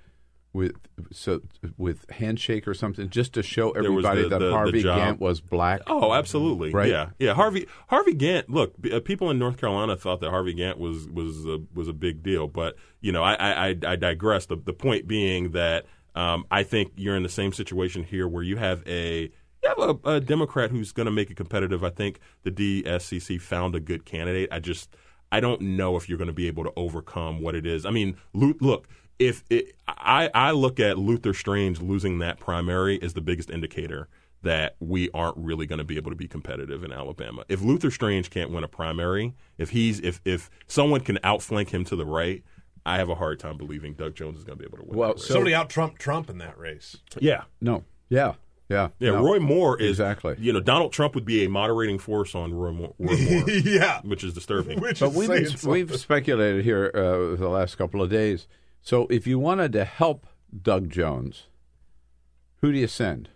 with so with handshake or something just to show everybody the- that the- the Harvey job. Gantt was black? Oh, absolutely. Right? Yeah, yeah. Harvey Harvey Gantt. Look, b- uh, people in North Carolina thought that Harvey Gantt was was a, was a big deal, but you know, I I, I- I digress. The, the point being that um, I think you're in the same situation here where you have a you have a, a Democrat who's going to make it competitive. I think the DSCC found a good candidate. I just I don't know if you're going to be able to overcome what it is. I mean, look. If it, I, I look at Luther Strange losing that primary as the biggest indicator that we aren't really going to be able to be competitive in Alabama. If Luther Strange can't win a primary, if he's if if someone can outflank him to the right, I have a hard time believing Doug Jones is going to be able to win. Well. Somebody out Trump Trump in that race. yeah, No. Yeah. Yeah. yeah. No. Roy Moore is exactly. You know, Donald Trump would be a moderating force on Roy Moore, Roy Moore yeah, which is disturbing. Which But is we've been, we've speculated here uh, the last couple of days. So if you wanted to help Doug Jones, who do you send?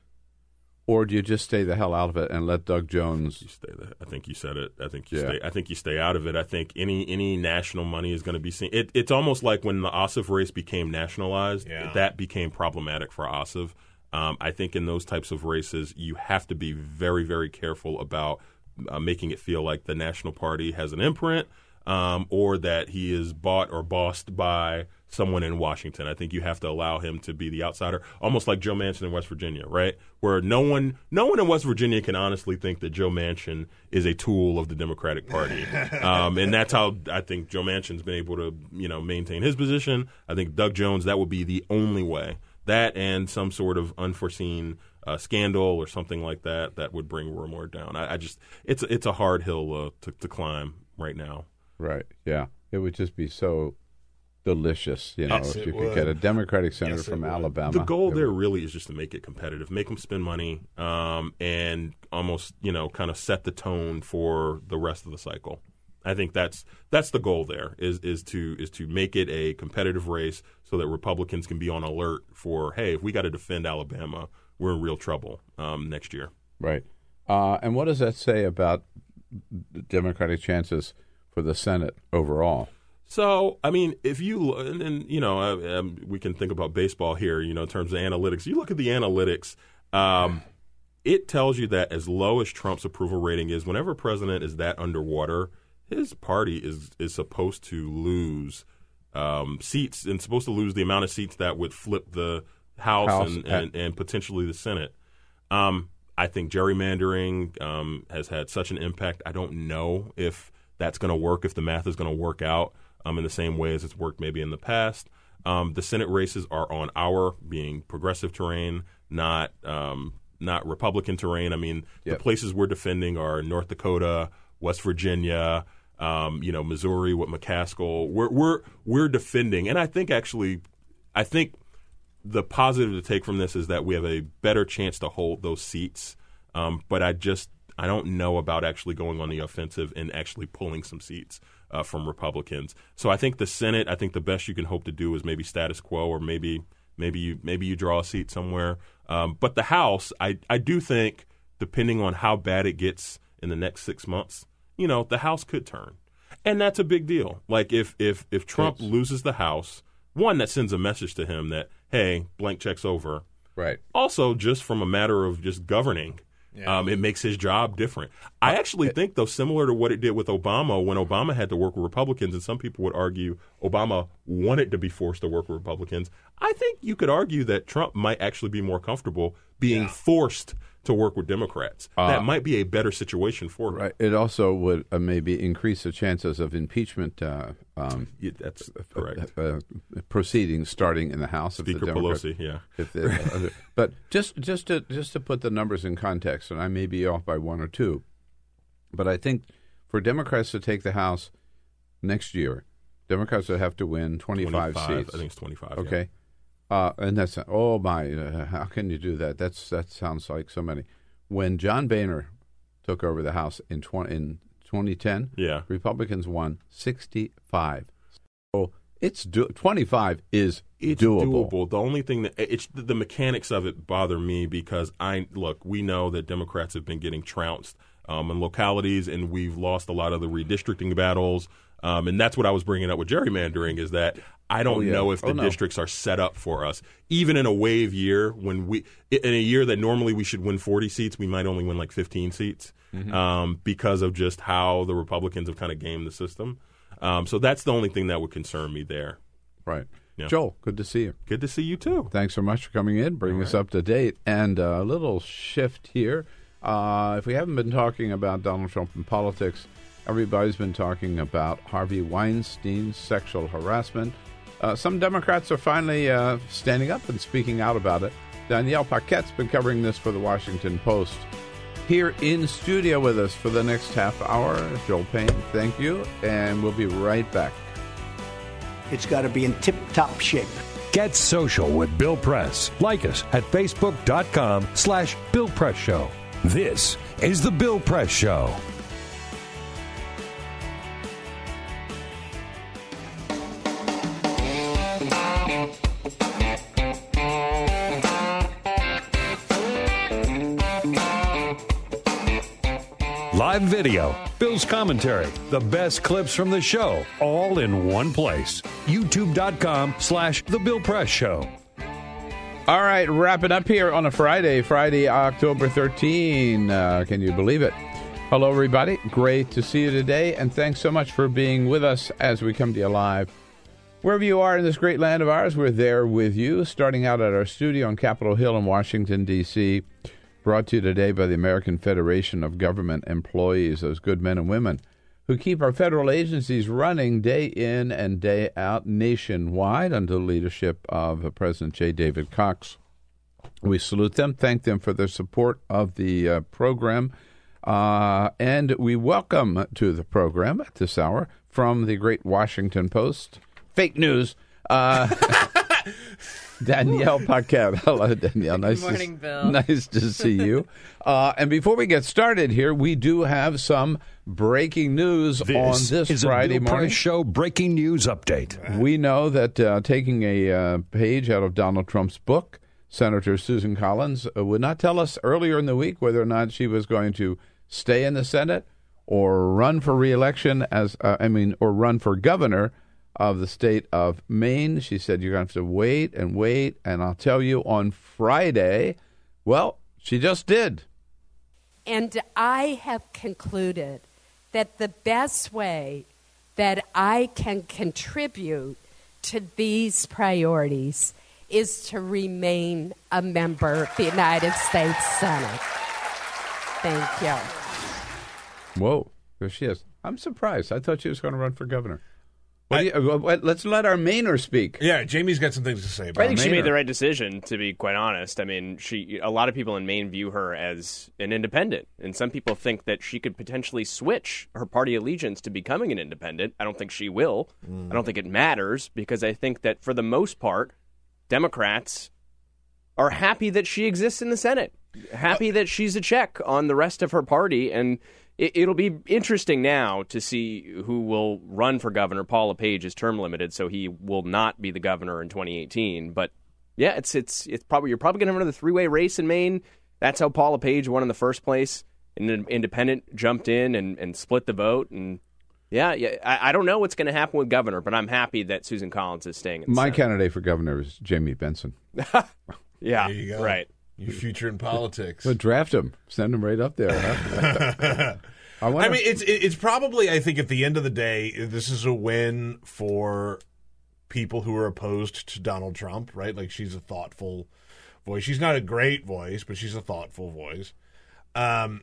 Or do you just stay the hell out of it and let Doug Jones? You stay there. I think you said it. I think you Yeah. stay. I think you stay out of it. I think any any national money is going to be seen. It, it's almost like when the Ossoff race became nationalized. Yeah. That became problematic for Ossoff. Um, I think in those types of races, you have to be very very careful about uh, making it feel like the national party has an imprint. Um, or that he is bought or bossed by someone in Washington. I think you have to allow him to be the outsider, almost like Joe Manchin in West Virginia, right? Where no one, no one in West Virginia can honestly think that Joe Manchin is a tool of the Democratic Party, um, and that's how I think Joe Manchin's been able to, you know, maintain his position. I think Doug Jones, that would be the only way. That and some sort of unforeseen uh, scandal or something like that that would bring Roy Moore down. I, I just, it's it's a hard hill uh, to, to climb right now. Right. Yeah. It would just be so delicious, you know, Yes, if it you could get a. Democratic senator Yes, from. Alabama. The goal there really is just to make it competitive, make them spend money, um, and almost you know kind of set the tone for the rest of the cycle. I think that's that's the goal there is is to is to make it a competitive race so that Republicans can be on alert for hey if we got to defend Alabama we're in real trouble um, next year. Right. Uh, and what does that say about the Democratic chances for the Senate overall? So, I mean, if you and, and you know, uh, um, we can think about baseball here. You know, in terms of analytics, you look at the analytics. Um, it tells you that as low as Trump's approval rating is, whenever a president is that underwater, his party is is supposed to lose um, seats and supposed to lose the amount of seats that would flip the House, House and, at- and, and potentially the Senate. Um, I think gerrymandering um, has had such an impact. I don't know if that's going to work, if the math is going to work out um, in the same way as it's worked maybe in the past. Um, the Senate races are on our being progressive terrain, not um, not Republican terrain. I mean, the places we're defending are North Dakota, West Virginia, um, you know, Missouri with McCaskill. We're we're we're defending, and I think actually, I think the positive to take from this is that we have a better chance to hold those seats. Um, but I just I don't know about actually going on the offensive and actually pulling some seats uh, from Republicans. So I think the Senate, I think the best you can hope to do is maybe status quo, or maybe maybe you maybe you draw a seat somewhere. Um, but the House, I I do think depending on how bad it gets in the next six months, you know, the House could turn, and that's a big deal. Like if if if Trump loses the House, one that sends a message to him that hey, blank checks over. Right. Also, just from a matter of just governing, um, it makes his job different. I actually think, though, similar to what it did with Obama, when Obama had to work with Republicans, and some people would argue Obama wanted to be forced to work with Republicans. I think you could argue that Trump might actually be more comfortable being forced to work with Democrats. Uh, that might be a better situation for him. Right. It also would uh, maybe increase the chances of impeachment. Uh, um, Yeah, that's correct. Uh, uh, proceedings starting in the House. if the Speaker Democrats- Pelosi, yeah. Uh, but just just to just to put the numbers in context, and I may be off by one or two, but I think for Democrats to take the House next year, Democrats would have to win twenty five seats. I think it's 25, yeah. Okay. Uh, and that's oh my! Uh, how can you do that? That's that sounds like so many. When John Boehner took over the House in twenty in twenty ten, Yeah. Republicans won sixty five. So it's do- twenty five is it's doable. doable. The only thing that it's the, the mechanics of it bother me because I look. We know that Democrats have been getting trounced um, in localities, and we've lost a lot of the redistricting battles. Um, and that's what I was bringing up with gerrymandering is that I don't Oh, yeah. know if the Oh, no. districts are set up for us. Even in a wave year, when we in a year that normally we should win 40 seats, we might only win like 15 seats Mhm. um, because of just how the Republicans have kind of gamed the system. Um, so that's the only thing that would concern me there. Right. Yeah. Joel, good to see you. Good to see you too. Thanks so much for coming in, bringing us up to date. And uh, a little shift here. Uh, if we haven't been talking about Donald Trump and politics, everybody's been talking about Harvey Weinstein's sexual harassment. Uh, some Democrats are finally uh, standing up and speaking out about it. Danielle Paquette's been covering this for the Washington Post. Here in studio with us for the next half hour, Joel Payne, thank you, and we'll be right back. It's got to be in tip top shape. Get social with Bill Press. Like us at facebook.com slash Bill Press Show. This is The Bill Press Show. Live video, Bill's commentary, the best clips from the show, all in one place. YouTube.com slash The Bill Press Show. All right, wrap it up here on a Friday, Friday, October 13. Uh, can you believe it? Hello, everybody. Great to see you today, and thanks so much for being with us as we come to you live Wherever you are in this great land of ours, we're there with you, starting out at our studio on Capitol Hill in Washington, D.C. Brought to you today by the American Federation of Government Employees, those good men and women who keep our federal agencies running day in and day out nationwide under the leadership of President J. David Cox. We salute them, thank them for their support of the uh, program, uh, and we welcome to the program at this hour from the Great Washington Post, fake news. Uh, Danielle Paquette. Hello, Danielle. Nice morning, to, Bill. Nice to see you. Uh, and before we get started here, we do have some breaking news This on this is Friday a Bill morning. Press Show breaking news update. We know that uh, taking a uh, page out of Donald Trump's book, Senator Susan Collins uh, would not tell us earlier in the week whether or not she was going to stay in the Senate or run for reelection as uh, I mean, or run for governor of the state of Maine. She said you're going to have to wait and wait, and I'll tell you on Friday. Well, she just did. And I have concluded that the best way that I can contribute to these priorities is to remain a member of the United States Senate. Thank you. Whoa, there she is. I'm surprised. I thought she was going to run for governor. What do you- uh, what- let's let our Mainer speak. Yeah, Jamie's got some things to say. About I think she made the right decision, to be quite honest. I mean, she a lot of people in Maine view her as an independent, and some people think that she could potentially switch her party allegiance to becoming an independent. I don't think she will. I don't think it matters because I think that for the most part, Democrats are happy that she exists in the Senate, happy that she's a check on the rest of her party, and it, it'll be interesting now to see who will run for governor. Paul LePage is term limited, so he will not be the governor in 2018. But yeah, it's it's it's probably you're probably going to have another three way race in Maine. That's how Paul LePage won in the first place. And an independent jumped in and, and split the vote. And yeah, yeah, I, I don't know what's going to happen with governor, but I'm happy that Susan Collins is staying. In the My Senate. candidate for governor is Jamie Benson. Yeah, There you go. right. Your future in politics. Well, draft him, send him right up there. huh? I, I mean, it's it's probably. I think at the end of the day, this is a win for people who are opposed to Donald Trump. Right? Like she's a thoughtful voice. She's not a great voice, but she's a thoughtful voice. Um,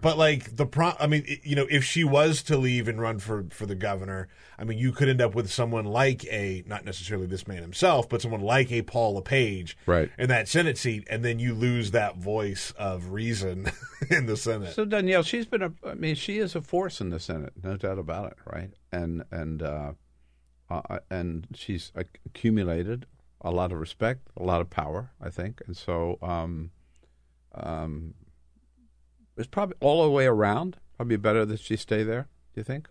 but like the pro, I mean, you know, if she was to leave and run for for the governor, I mean, you could end up with someone like a not necessarily this man himself, but someone like a Paul LePage, Right. in that Senate seat, and then you lose that voice of reason in the Senate. So Danielle, she's been a. I mean, she is a force in the Senate, no doubt about it, right? And and uh, uh, and she's accumulated a lot of respect, a lot of power, I think, and so um, um, it's probably all the way around. Probably better that she stay there. Do you think?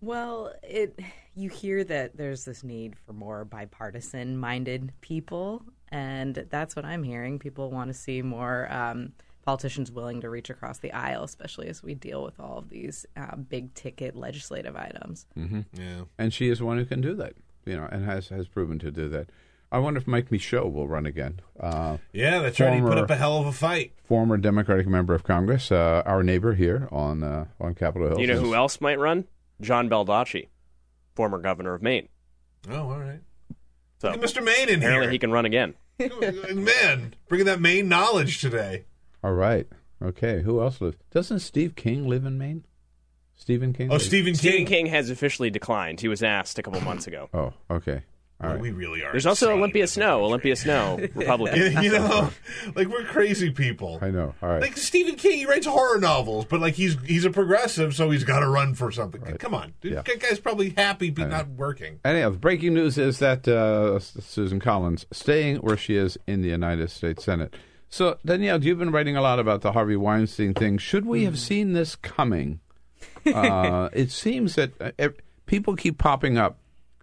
Well, it you hear that there's this need for more bipartisan minded people, and that's what I'm hearing. People want to see more um, politicians willing to reach across the aisle, especially as we deal with all of these uh, big ticket legislative items. Mm-hmm. Yeah. And she is one who can do that, you know, and has has proven to do that. I wonder if Mike Michaud will run again. Uh, Yeah, that's right. He put up a hell of a fight. Former Democratic member of Congress, uh, our neighbor here on uh, on Capitol Hill. You know who else might run? John Baldacci, former governor of Maine. Oh, all right. So Look at Mr. Maine in apparently here. he can run again. Man, bringing that Maine knowledge today. All right. Okay. Who else lives? Doesn't Steve King live in Maine? Stephen King. Oh, lives- Stephen Stephen King. King has officially declined. He was asked a couple months ago. Oh, okay. All right. We really are. There's also Olympia Snowe. Olympia Snowe, Republican. you know, like we're crazy people. I know. All right. Like Stephen King, he writes horror novels, but like he's he's a progressive, so he's got to run for something. Come on, dude, Yeah. that guy's probably happy but not working. Anyhow, the breaking news is that uh, Susan Collins staying where she is in the United States Senate. So, Danielle, you've been writing a lot about the Harvey Weinstein thing. Should we have seen this coming? Uh, it seems that uh, people keep popping up.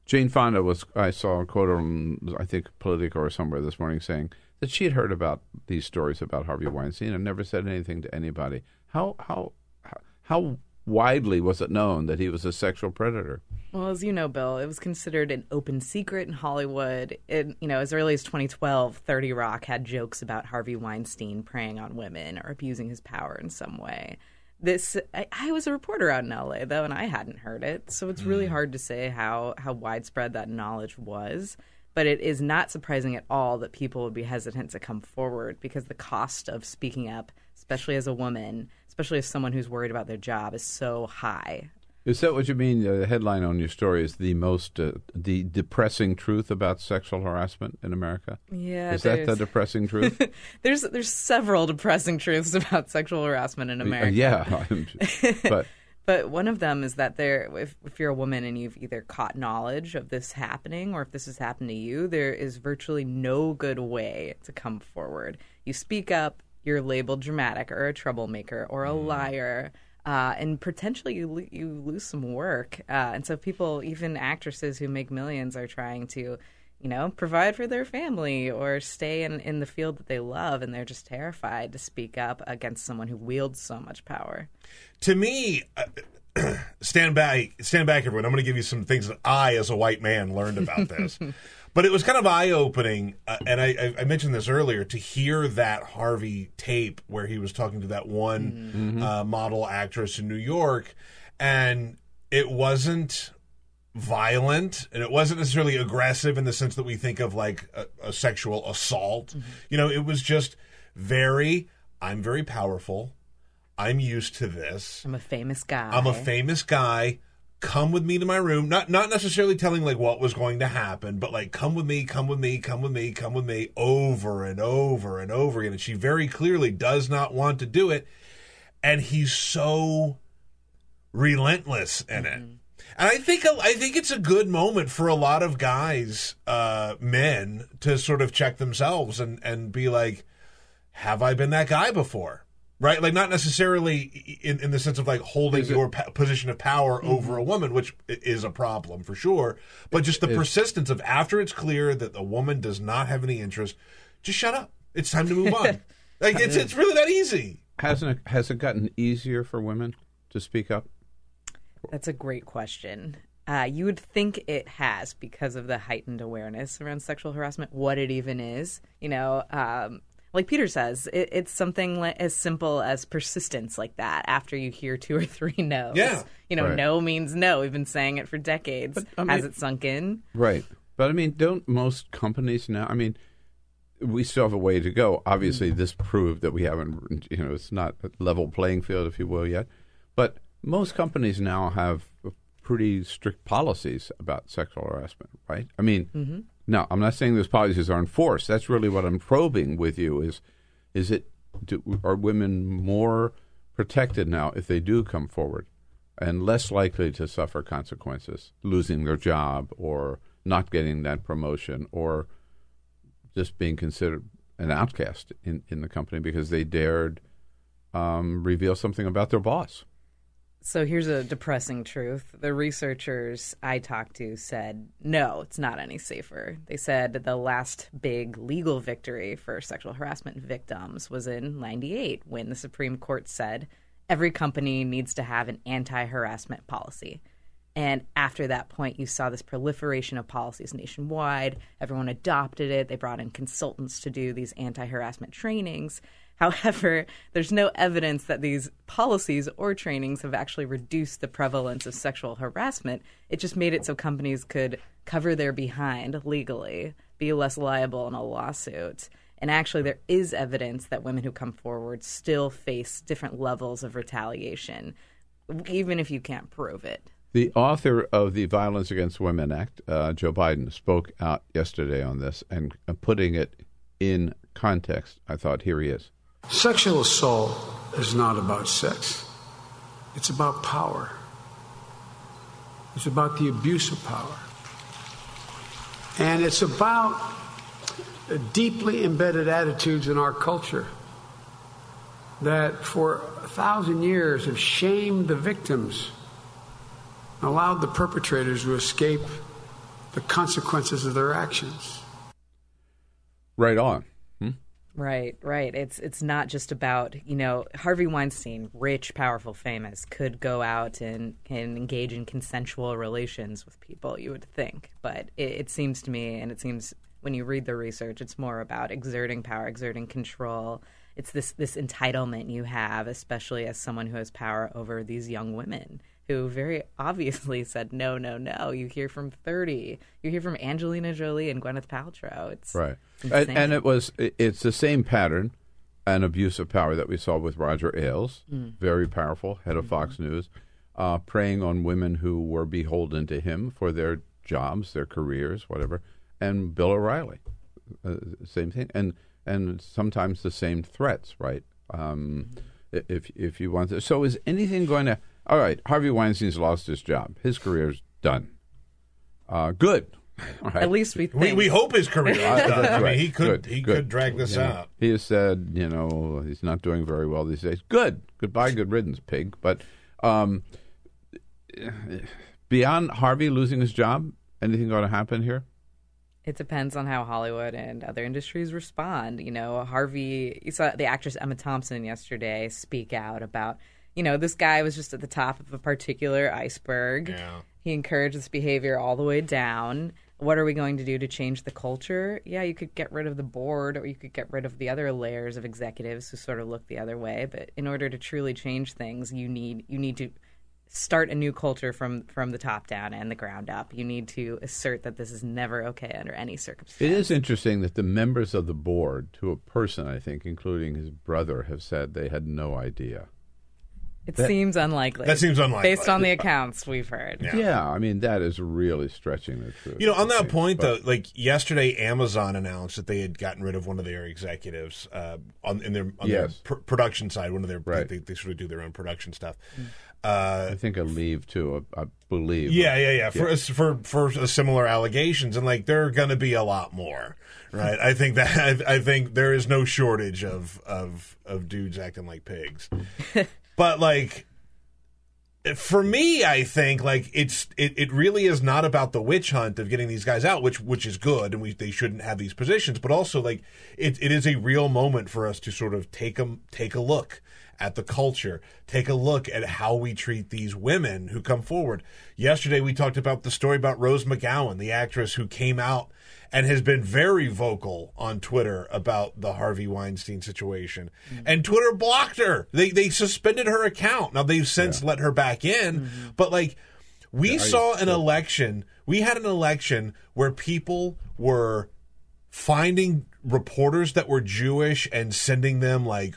Jane Fonda was, I saw a quote on, I think, Politico or somewhere this morning saying that she had heard about these stories about Harvey Weinstein and never said anything to anybody. How, how, how, widely was it known that he was a sexual predator? Well, as you know, Bill, it was considered an open secret in Hollywood. It, you know, as early as 2012, 30 Rock had jokes about Harvey Weinstein preying on women or abusing his power in some way. This I, I was a reporter out in LA though, and I hadn't heard it, so it's really Hmm. hard to say how how widespread that knowledge was. But it is not surprising at all that people would be hesitant to come forward because the cost of speaking up, especially as a woman, especially as someone who's worried about their job, is so high. Is that what you mean? The headline on your story is the most uh, the depressing truth about sexual harassment in America. Yeah, is that the depressing truth? there's there's several depressing truths about sexual harassment in Uh, America. yeah, but But one of them is that there, if, if you're a woman and you've either caught knowledge of this happening or if this has happened to you, there is virtually no good way to come forward. You speak up, you're labeled dramatic or a troublemaker or a liar. Uh, and potentially you lo- you lose some work, uh, and so people, even actresses who make millions, are trying to, you know, provide for their family or stay in in the field that they love, and they're just terrified to speak up against someone who wields so much power. to me, uh, stand back, stand back, everyone. I'm going to give you some things that I, as a white man, learned about this. but it was kind of eye opening, uh, and I, I, mentioned this earlier. To hear that Harvey tape where he was talking to that one Mhm. uh, model actress in New York, and it wasn't violent and it wasn't necessarily aggressive in the sense that we think of like a, a sexual assault. You know, it was just very. I'm very powerful. I'm used to this. I'm a famous guy. I'm a famous guy. Come with me to my room. Not not necessarily telling like what was going to happen, but like come with me, come with me, come with me, come with me over and over and over again. And she very clearly does not want to do it. And he's so relentless in it. And I think I think it's a good moment for a lot of guys, uh, men, to sort of check themselves and and be like, have I been that guy before? Right, like not necessarily in, in the sense of like holding your pa- position of power over a woman, which is a problem for sure. But just the Is- persistence of after it's clear that the woman does not have any interest, just shut up. It's time to move on. like it's it's really that easy. hasn't it, has it gotten easier for women to speak up? That's a great question. Uh, you would think it has because of the heightened awareness around sexual harassment, what it even is. You know, um, like Peter says, it, it's something li- as simple as persistence like that after you hear two or three no's. Yeah. You know, Right. no means no. We've been saying it for decades. I has mean- it sunk in? Right. But I mean, don't most companies now? I mean, we still have a way to go. Obviously, this proved that we haven't, you know, it's not a level playing field, if you will, yet. But most companies now have pretty strict policies about sexual harassment, right? I mean, Mhm. No, I'm not saying those policies are enforced. That's really what I'm probing with you is, is it, do, are women more protected now if they do come forward and less likely to suffer consequences, losing their job or not getting that promotion or just being considered an outcast in, in the company because they dared um, reveal something about their boss. So here's a depressing truth. The researchers I talked to said, no, it's not any safer. They said the last big legal victory for sexual harassment victims was in 98 when the Supreme Court said every company needs to have an anti harassment policy. And after that point, you saw this proliferation of policies nationwide. Everyone adopted it. They brought in consultants to do these anti harassment trainings. However, there's no evidence that these policies or trainings have actually reduced the prevalence of sexual harassment. It just made it so companies could cover their behind legally, be less liable in a lawsuit. And actually, there is evidence that women who come forward still face different levels of retaliation, even if you can't prove it. The author of the Violence Against Women Act, uh, Joe Biden, spoke out yesterday on this and uh, putting it in context. I thought, here he is. Sexual assault is not about sex, it's about power. It's about the abuse of power. And it's about deeply embedded attitudes in our culture that for a thousand years have shamed the victims and allowed the perpetrators to escape the consequences of their actions. Right on. Right, right. It's it's not just about you know Harvey Weinstein, rich, powerful, famous, could go out and and engage in consensual relations with people. You would think, but it, it seems to me, and it seems when you read the research, it's more about exerting power, exerting control. it's this this entitlement you have, especially as someone who has power over these young women who very obviously said no, no, no. You hear from thirty. You hear from Angelina Jolie and Gwyneth Paltrow. It's Right. And, and it was it's the same pattern and abuse of power that we saw with Roger Ailes, Mm. very powerful head of Fox News, uh, preying on women who were beholden to him for their jobs, their careers, whatever, and Bill O'Reilly, uh, same thing, and and sometimes the same threats, right? Um, i- If if you want to, so is anything going to? All right, Harvey Weinstein's lost his job. His career's done. Uh, good. All right. At least we We, we hope his career is Uh, done. that's I mean, he could Good, he good. could drag this You know, out. He has said, you know, he's not doing very well these days. Good, goodbye, good riddance, pig. But um, beyond Harvey losing his job, anything going to happen here? It depends on how Hollywood and other industries respond. You know, Harvey, you saw the actress Emma Thompson yesterday speak out about, you know, this guy was just at the top of a particular iceberg. Yeah. He encouraged this behavior all the way down. What are we going to do to change the culture? Yeah, you could get rid of the board or you could get rid of the other layers of executives who sort of look the other way, but in order to truly change things, you need you need to start a new culture from from the top down and the ground up. You need to assert that this is never okay under any circumstance. It is interesting that the members of the board, to a person, I think, including his brother, have said they had no idea. It That- seems unlikely. That seems unlikely. Based on the accounts we've heard. Yeah. I mean, that is really stretching the truth. You know, on that Okay, point, but- though, like yesterday, Amazon announced that they had gotten rid of one of their executives uh, on in their on their pr- production side. One of their Right. they, they sort of do their own production stuff. Mm. Uh, I think a leave too. I, I believe. yeah, yeah, yeah. For for for similar allegations, and like there are going to be a lot more, right? I think that I, I think there is no shortage of of of dudes acting like pigs, but like for me, I think like it's it, it really is not about the witch hunt of getting these guys out, which which is good, and we they shouldn't have these positions, but also like it it is a real moment for us to sort of take a take a look at the culture, take a look at how we treat these women who come forward. Yesterday, we talked about the story about Rose McGowan, the actress who came out and has been very vocal on Twitter about the Harvey Weinstein situation. Mm-hmm. And Twitter blocked her. They they suspended her account. Now they've since let her back in, mm-hmm. but like we Yeah, saw an election, we had an election where people were finding reporters that were Jewish and sending them like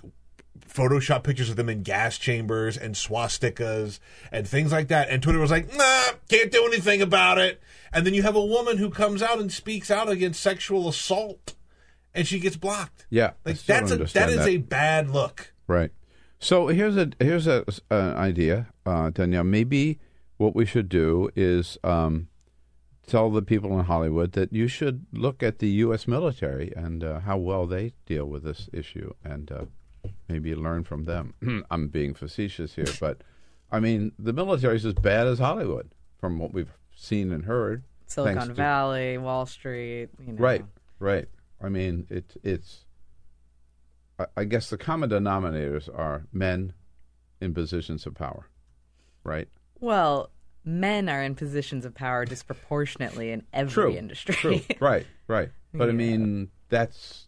Photoshop pictures of them in gas chambers and swastikas and things like that. And Twitter was like, nah, can't do anything about it. And then you have a woman who comes out and speaks out against sexual assault and she gets blocked. Yeah, Like that's a that a bad look. Right. So here's a here's a an idea, uh, Danielle. Maybe what we should do is um, tell the people in Hollywood that you should look at the U.S. military and uh, how well they deal with this issue, and uh, maybe learn from them. I'm being facetious here, but I mean the military is as bad as Hollywood from what we've seen and heard. Silicon to- Valley, Wall Street, you know. Right, right. I mean, it, it's. I, I guess the common denominators are men in positions of power, right? Well, men are in positions of power disproportionately in every True, industry. True. Right, right. But I mean, that's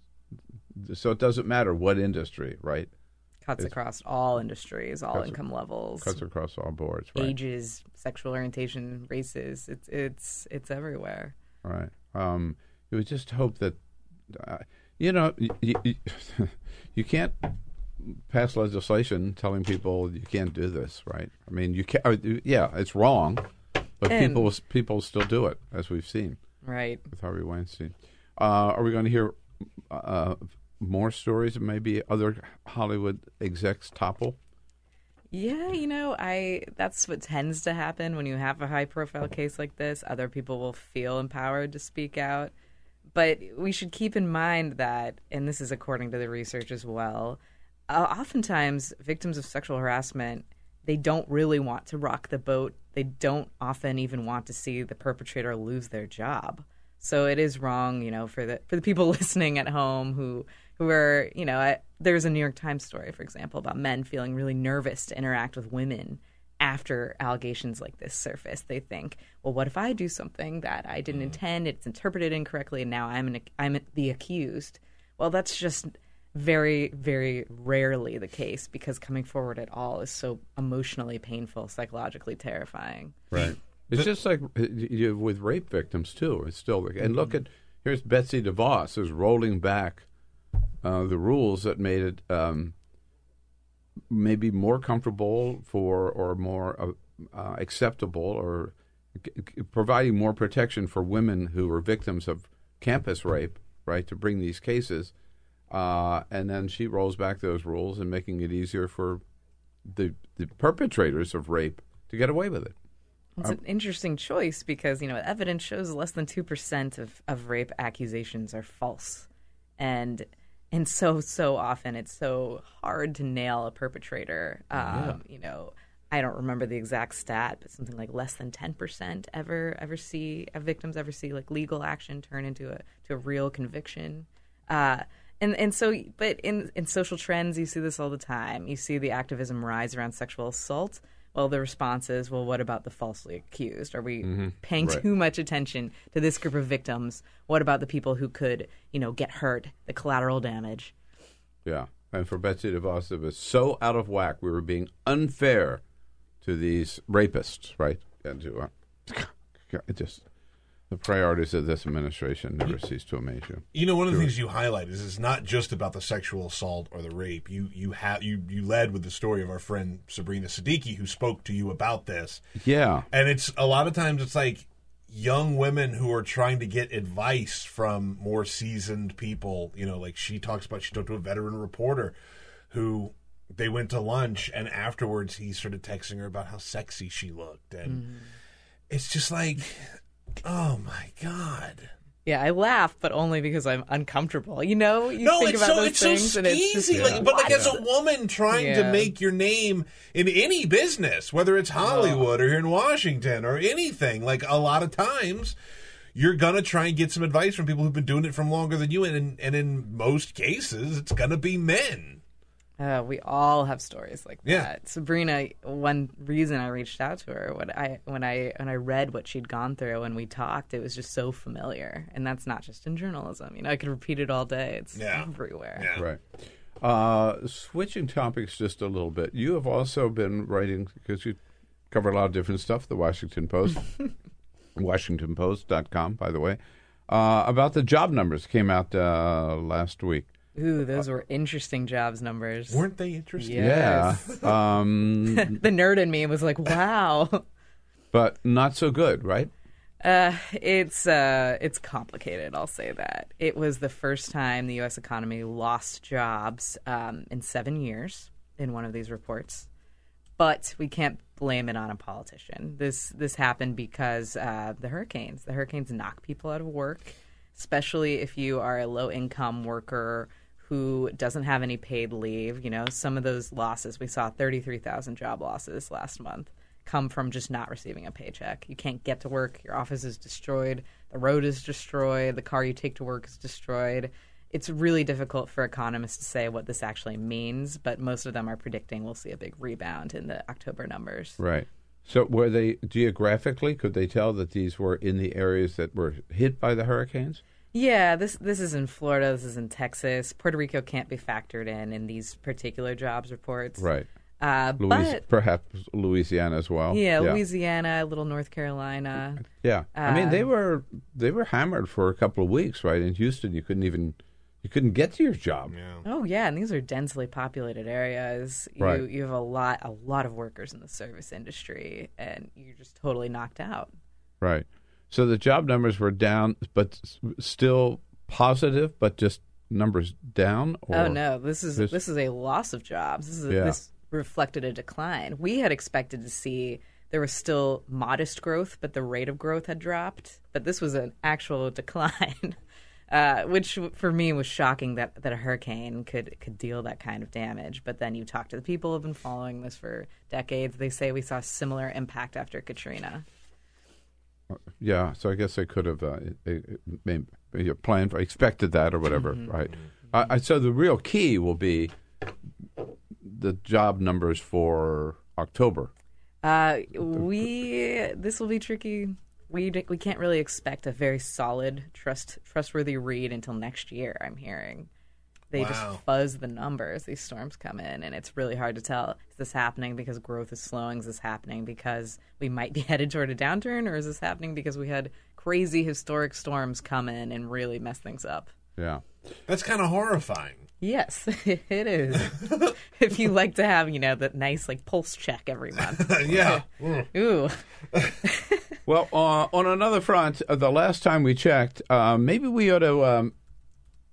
so it doesn't matter what industry, right? Cuts It's- across all industries, all income levels, Cuts across all boards, right? ages, sexual orientation, races. It's it's it's everywhere. Right. Um, you would just hope that, uh, you know, you, you, you can't pass legislation telling people you can't do this, right? I mean, you can. not Yeah, it's wrong, but And- people people still do it, as we've seen Right. with Harvey Weinstein. Uh, are we going to hear uh, more stories maybe other Hollywood execs topple? Yeah, you know, I that's what tends to happen when you have a high profile case like this. Other people will feel empowered to speak out. But we should keep in mind that, and this is according to the research as well, uh, oftentimes victims of sexual harassment, they don't really want to rock the boat. They don't often even want to see the perpetrator lose their job. So it is wrong, you know, for the for the people listening at home who who are, you know, I, there's a New York Times story, for example, about men feeling really nervous to interact with women after allegations like this surface. They think, well, what if I do something that I didn't mm-hmm. intend? It's interpreted incorrectly, and now I'm an, I'm the accused. Well, that's just very, very rarely the case because coming forward at all is so emotionally painful, psychologically terrifying. Right. It's just like you, with rape victims too. It's still and look mm-hmm. at here's Betsy DeVos is rolling back uh, the rules that made it um, maybe more comfortable for or more uh, uh, acceptable or g- providing more protection for women who were victims of campus rape. Right to bring these cases, uh, and then she rolls back those rules and making it easier for the the perpetrators of rape to get away with it. It's an interesting choice because you know evidence shows less than two percent of, of rape accusations are false, and and so so often it's so hard to nail a perpetrator. Um, Yeah. You know, I don't remember the exact stat, but something like less than ten percent ever ever see victims ever see like legal action turn into a to a real conviction. Uh, and and so, but in in social trends, you see this all the time. You see the activism rise around sexual assault. Well, the response is, well, what about the falsely accused? Are we Mhm. paying Right. too much attention to this group of victims? What about the people who could, you know, get hurt, the collateral damage? Yeah. And for Betsy DeVos, it was so out of whack. We were being unfair to these rapists, right? And to uh, it just the priorities of this administration never cease to amaze you. You know, one of the Sure. things you highlight is it's not just about the sexual assault or the rape. You you have you you led with the story of our friend Sabrina Siddiqui who spoke to you about this. Yeah. And it's a lot of times it's like young women who are trying to get advice from more seasoned people. You know, like she talks about she talked to a veteran reporter who they went to lunch and afterwards he started texting her about how sexy she looked and mm. it's just like oh my god. Yeah, I laugh, but only because I'm uncomfortable. You know, you no, think it's about so those it's so things, and it's just skeezy. Like, but like as a woman trying to make your name in any business, whether it's Hollywood or here in Washington or anything, like a lot of times you're gonna try and get some advice from people who've been doing it from longer than you, and in, and in most cases, it's gonna be men. Uh, we all have stories like Yeah. that. Sabrina, one reason I reached out to her when I when I when I read what she'd gone through and we talked, it was just so familiar. And that's not just in journalism. You know, I could repeat it all day. It's everywhere. Right. Uh, switching topics just a little bit. You have also been writing because you cover a lot of different stuff. The Washington Post, WashingtonPost.com, by the way, uh, about the job numbers came out uh, last week. Ooh, those were interesting jobs numbers. Weren't they interesting? Yes. Yeah. Um, the nerd in me was like, wow. but not so good, right? Uh, it's uh, it's complicated. I'll say that it was the first time the U.S. economy lost jobs um, in seven years in one of these reports, but we can't blame it on a politician. This this happened because uh, the hurricanes. The hurricanes knock people out of work, especially if you are a low income worker who doesn't have any paid leave. You know, some of those losses we saw thirty three thousand job losses last month come from just not receiving a paycheck. You can't get to work, your office is destroyed, the road is destroyed, the car you take to work is destroyed. It's really difficult for economists to say what this actually means, but most of them are predicting we'll see a big rebound in the October numbers. Right. So, were they geographically? Could they tell that these were in the areas that were hit by the hurricanes? Yeah, this this is in Florida, this is in Texas. Puerto Rico can't be factored in in these particular jobs reports. Right. Uh, Louis, but perhaps Louisiana as well. yeah, Louisiana, little North Carolina. Yeah, I mean they Um, were they were hammered for a couple of weeks, right? In Houston, you couldn't even you couldn't get to your job. Yeah. Oh yeah, and these are densely populated areas. You Right. you have a lot a lot of workers in the service industry, and you're just totally knocked out. Right. So the job numbers were down, but still positive, but just numbers down. Or oh no, this is this- this is a loss of jobs. This is a, Yeah. this reflected a decline. We had expected to see there was still modest growth, but the rate of growth had dropped. But this was an actual decline. Uh, which for me was shocking that, that a hurricane could could deal that kind of damage. But then you talk to the people who've been following this for decades. They say we saw similar impact after Katrina. Yeah, so I guess they could have uh, maybe planned for, expected that or whatever, Mhm. right? Uh, I- so the real key will be the job numbers for October. Uh, we this will be tricky. We we can't really expect a very solid, trust trustworthy read until next year. I'm hearing They Wow. just fuzz the numbers. These storms come in, and it's really hard to tell: is this happening because growth is slowing? Is this happening because we might be headed toward a downturn, or is this happening because we had crazy historic storms come in and really mess things up? Yeah. That's kind of horrifying. Yes, it is. if you like to have, you know, that nice like pulse check every month. Yeah. Ooh. Well, uh, on another front, uh, the last time we checked, uh, maybe we ought to. Um,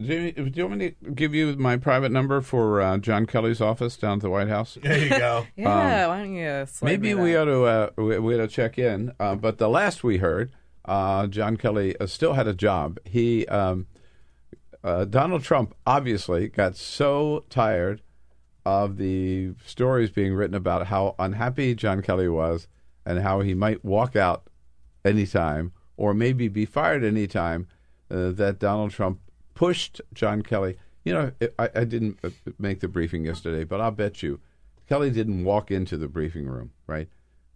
do, you, do you want me to give you my private number for uh, John Kelly's office down at the White House? There you go. Yeah, why don't you slide Maybe me we that? ought to uh, we, we ought to check in. Uh, but the last we heard, uh, John Kelly uh, still had a job. He um, uh, Donald Trump obviously got so tired of the stories being written about how unhappy John Kelly was and how he might walk out anytime or maybe be fired anytime uh, that Donald Trump pushed John Kelly. You know, I, I didn't uh, make the briefing yesterday, but I'll bet you Kelly didn't walk into the briefing room, right?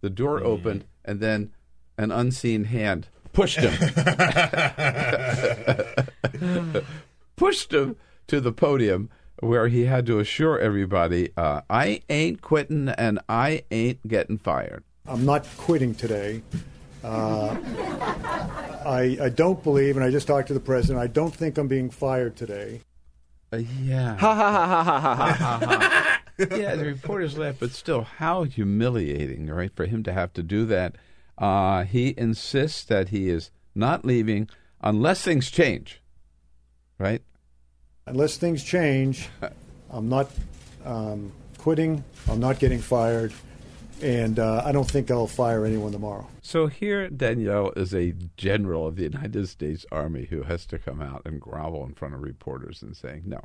The door opened and then an unseen hand pushed him. pushed him to the podium where he had to assure everybody, uh, I ain't quitting and I ain't getting fired. I'm not quitting today. Uh, I, I don't believe, and I just talked to the president, I don't think I'm being fired today. Uh, yeah. Ha ha ha ha ha ha ha ha. ha. yeah, the reporters laugh, but still, how humiliating, right, for him to have to do that. Uh, he insists that he is not leaving unless things change, right? Unless things change, I'm not um, quitting, I'm not getting fired, and uh, I don't think I'll fire anyone tomorrow. So here, Danielle is a general of the United States Army who has to come out and grovel in front of reporters and saying, "No,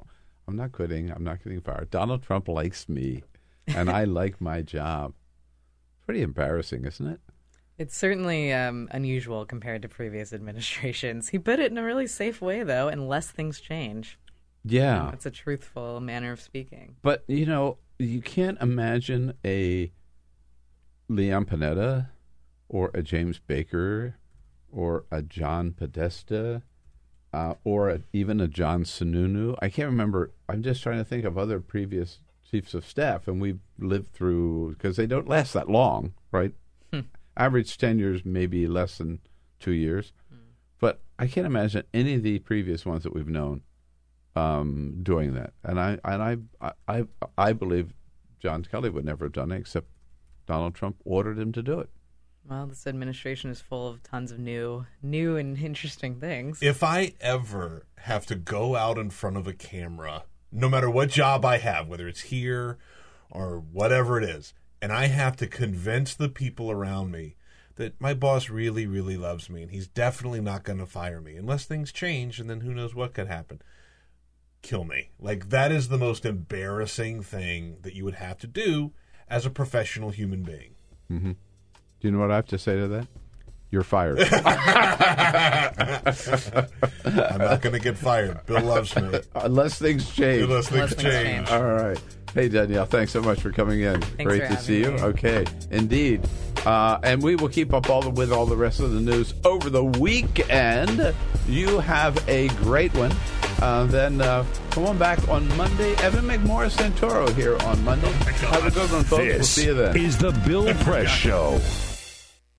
I'm not quitting. I'm not getting fired. Donald Trump likes me, and I like my job." Pretty embarrassing, isn't it? It's certainly um, unusual compared to previous administrations. He put it in a really safe way, though, unless things change. Yeah. It's a truthful manner of speaking. But you know, you can't imagine a Leon Panetta or a James Baker or a John Podesta uh, or a, even a John Sununu. I can't remember. I'm just trying to think of other previous chiefs of staff, and we've lived through because they don't last that long, right? Hmm. Average tenures maybe less than two years, but I can't imagine any of the previous ones that we've known um, doing that. And I and I, I I believe John Kelly would never have done it except Donald Trump ordered him to do it. Well, this administration is full of tons of new, new and interesting things. If I ever have to go out in front of a camera, no matter what job I have, whether it's here or whatever it is, and I have to convince the people around me that my boss really, really loves me and he's definitely not going to fire me unless things change, and then who knows what could happen. Kill me. Like, that is the most embarrassing thing that you would have to do as a professional human being. Mm-hmm. Do you know what I have to say to that? You're fired. I'm not going to get fired. Bill loves me. Unless things change. Unless things Unless things change. change. All right. Hey, Danielle, thanks so much for coming in. Thanks Great for to having see you. me. Okay, indeed. Uh, and we will keep up all the, with all the rest of the news over the weekend. You have a great one. Uh, then uh, come on back on Monday. Evan McMorris Santoro here on Monday. Have a good one, folks. we'll see you then. is the Bill Press Show.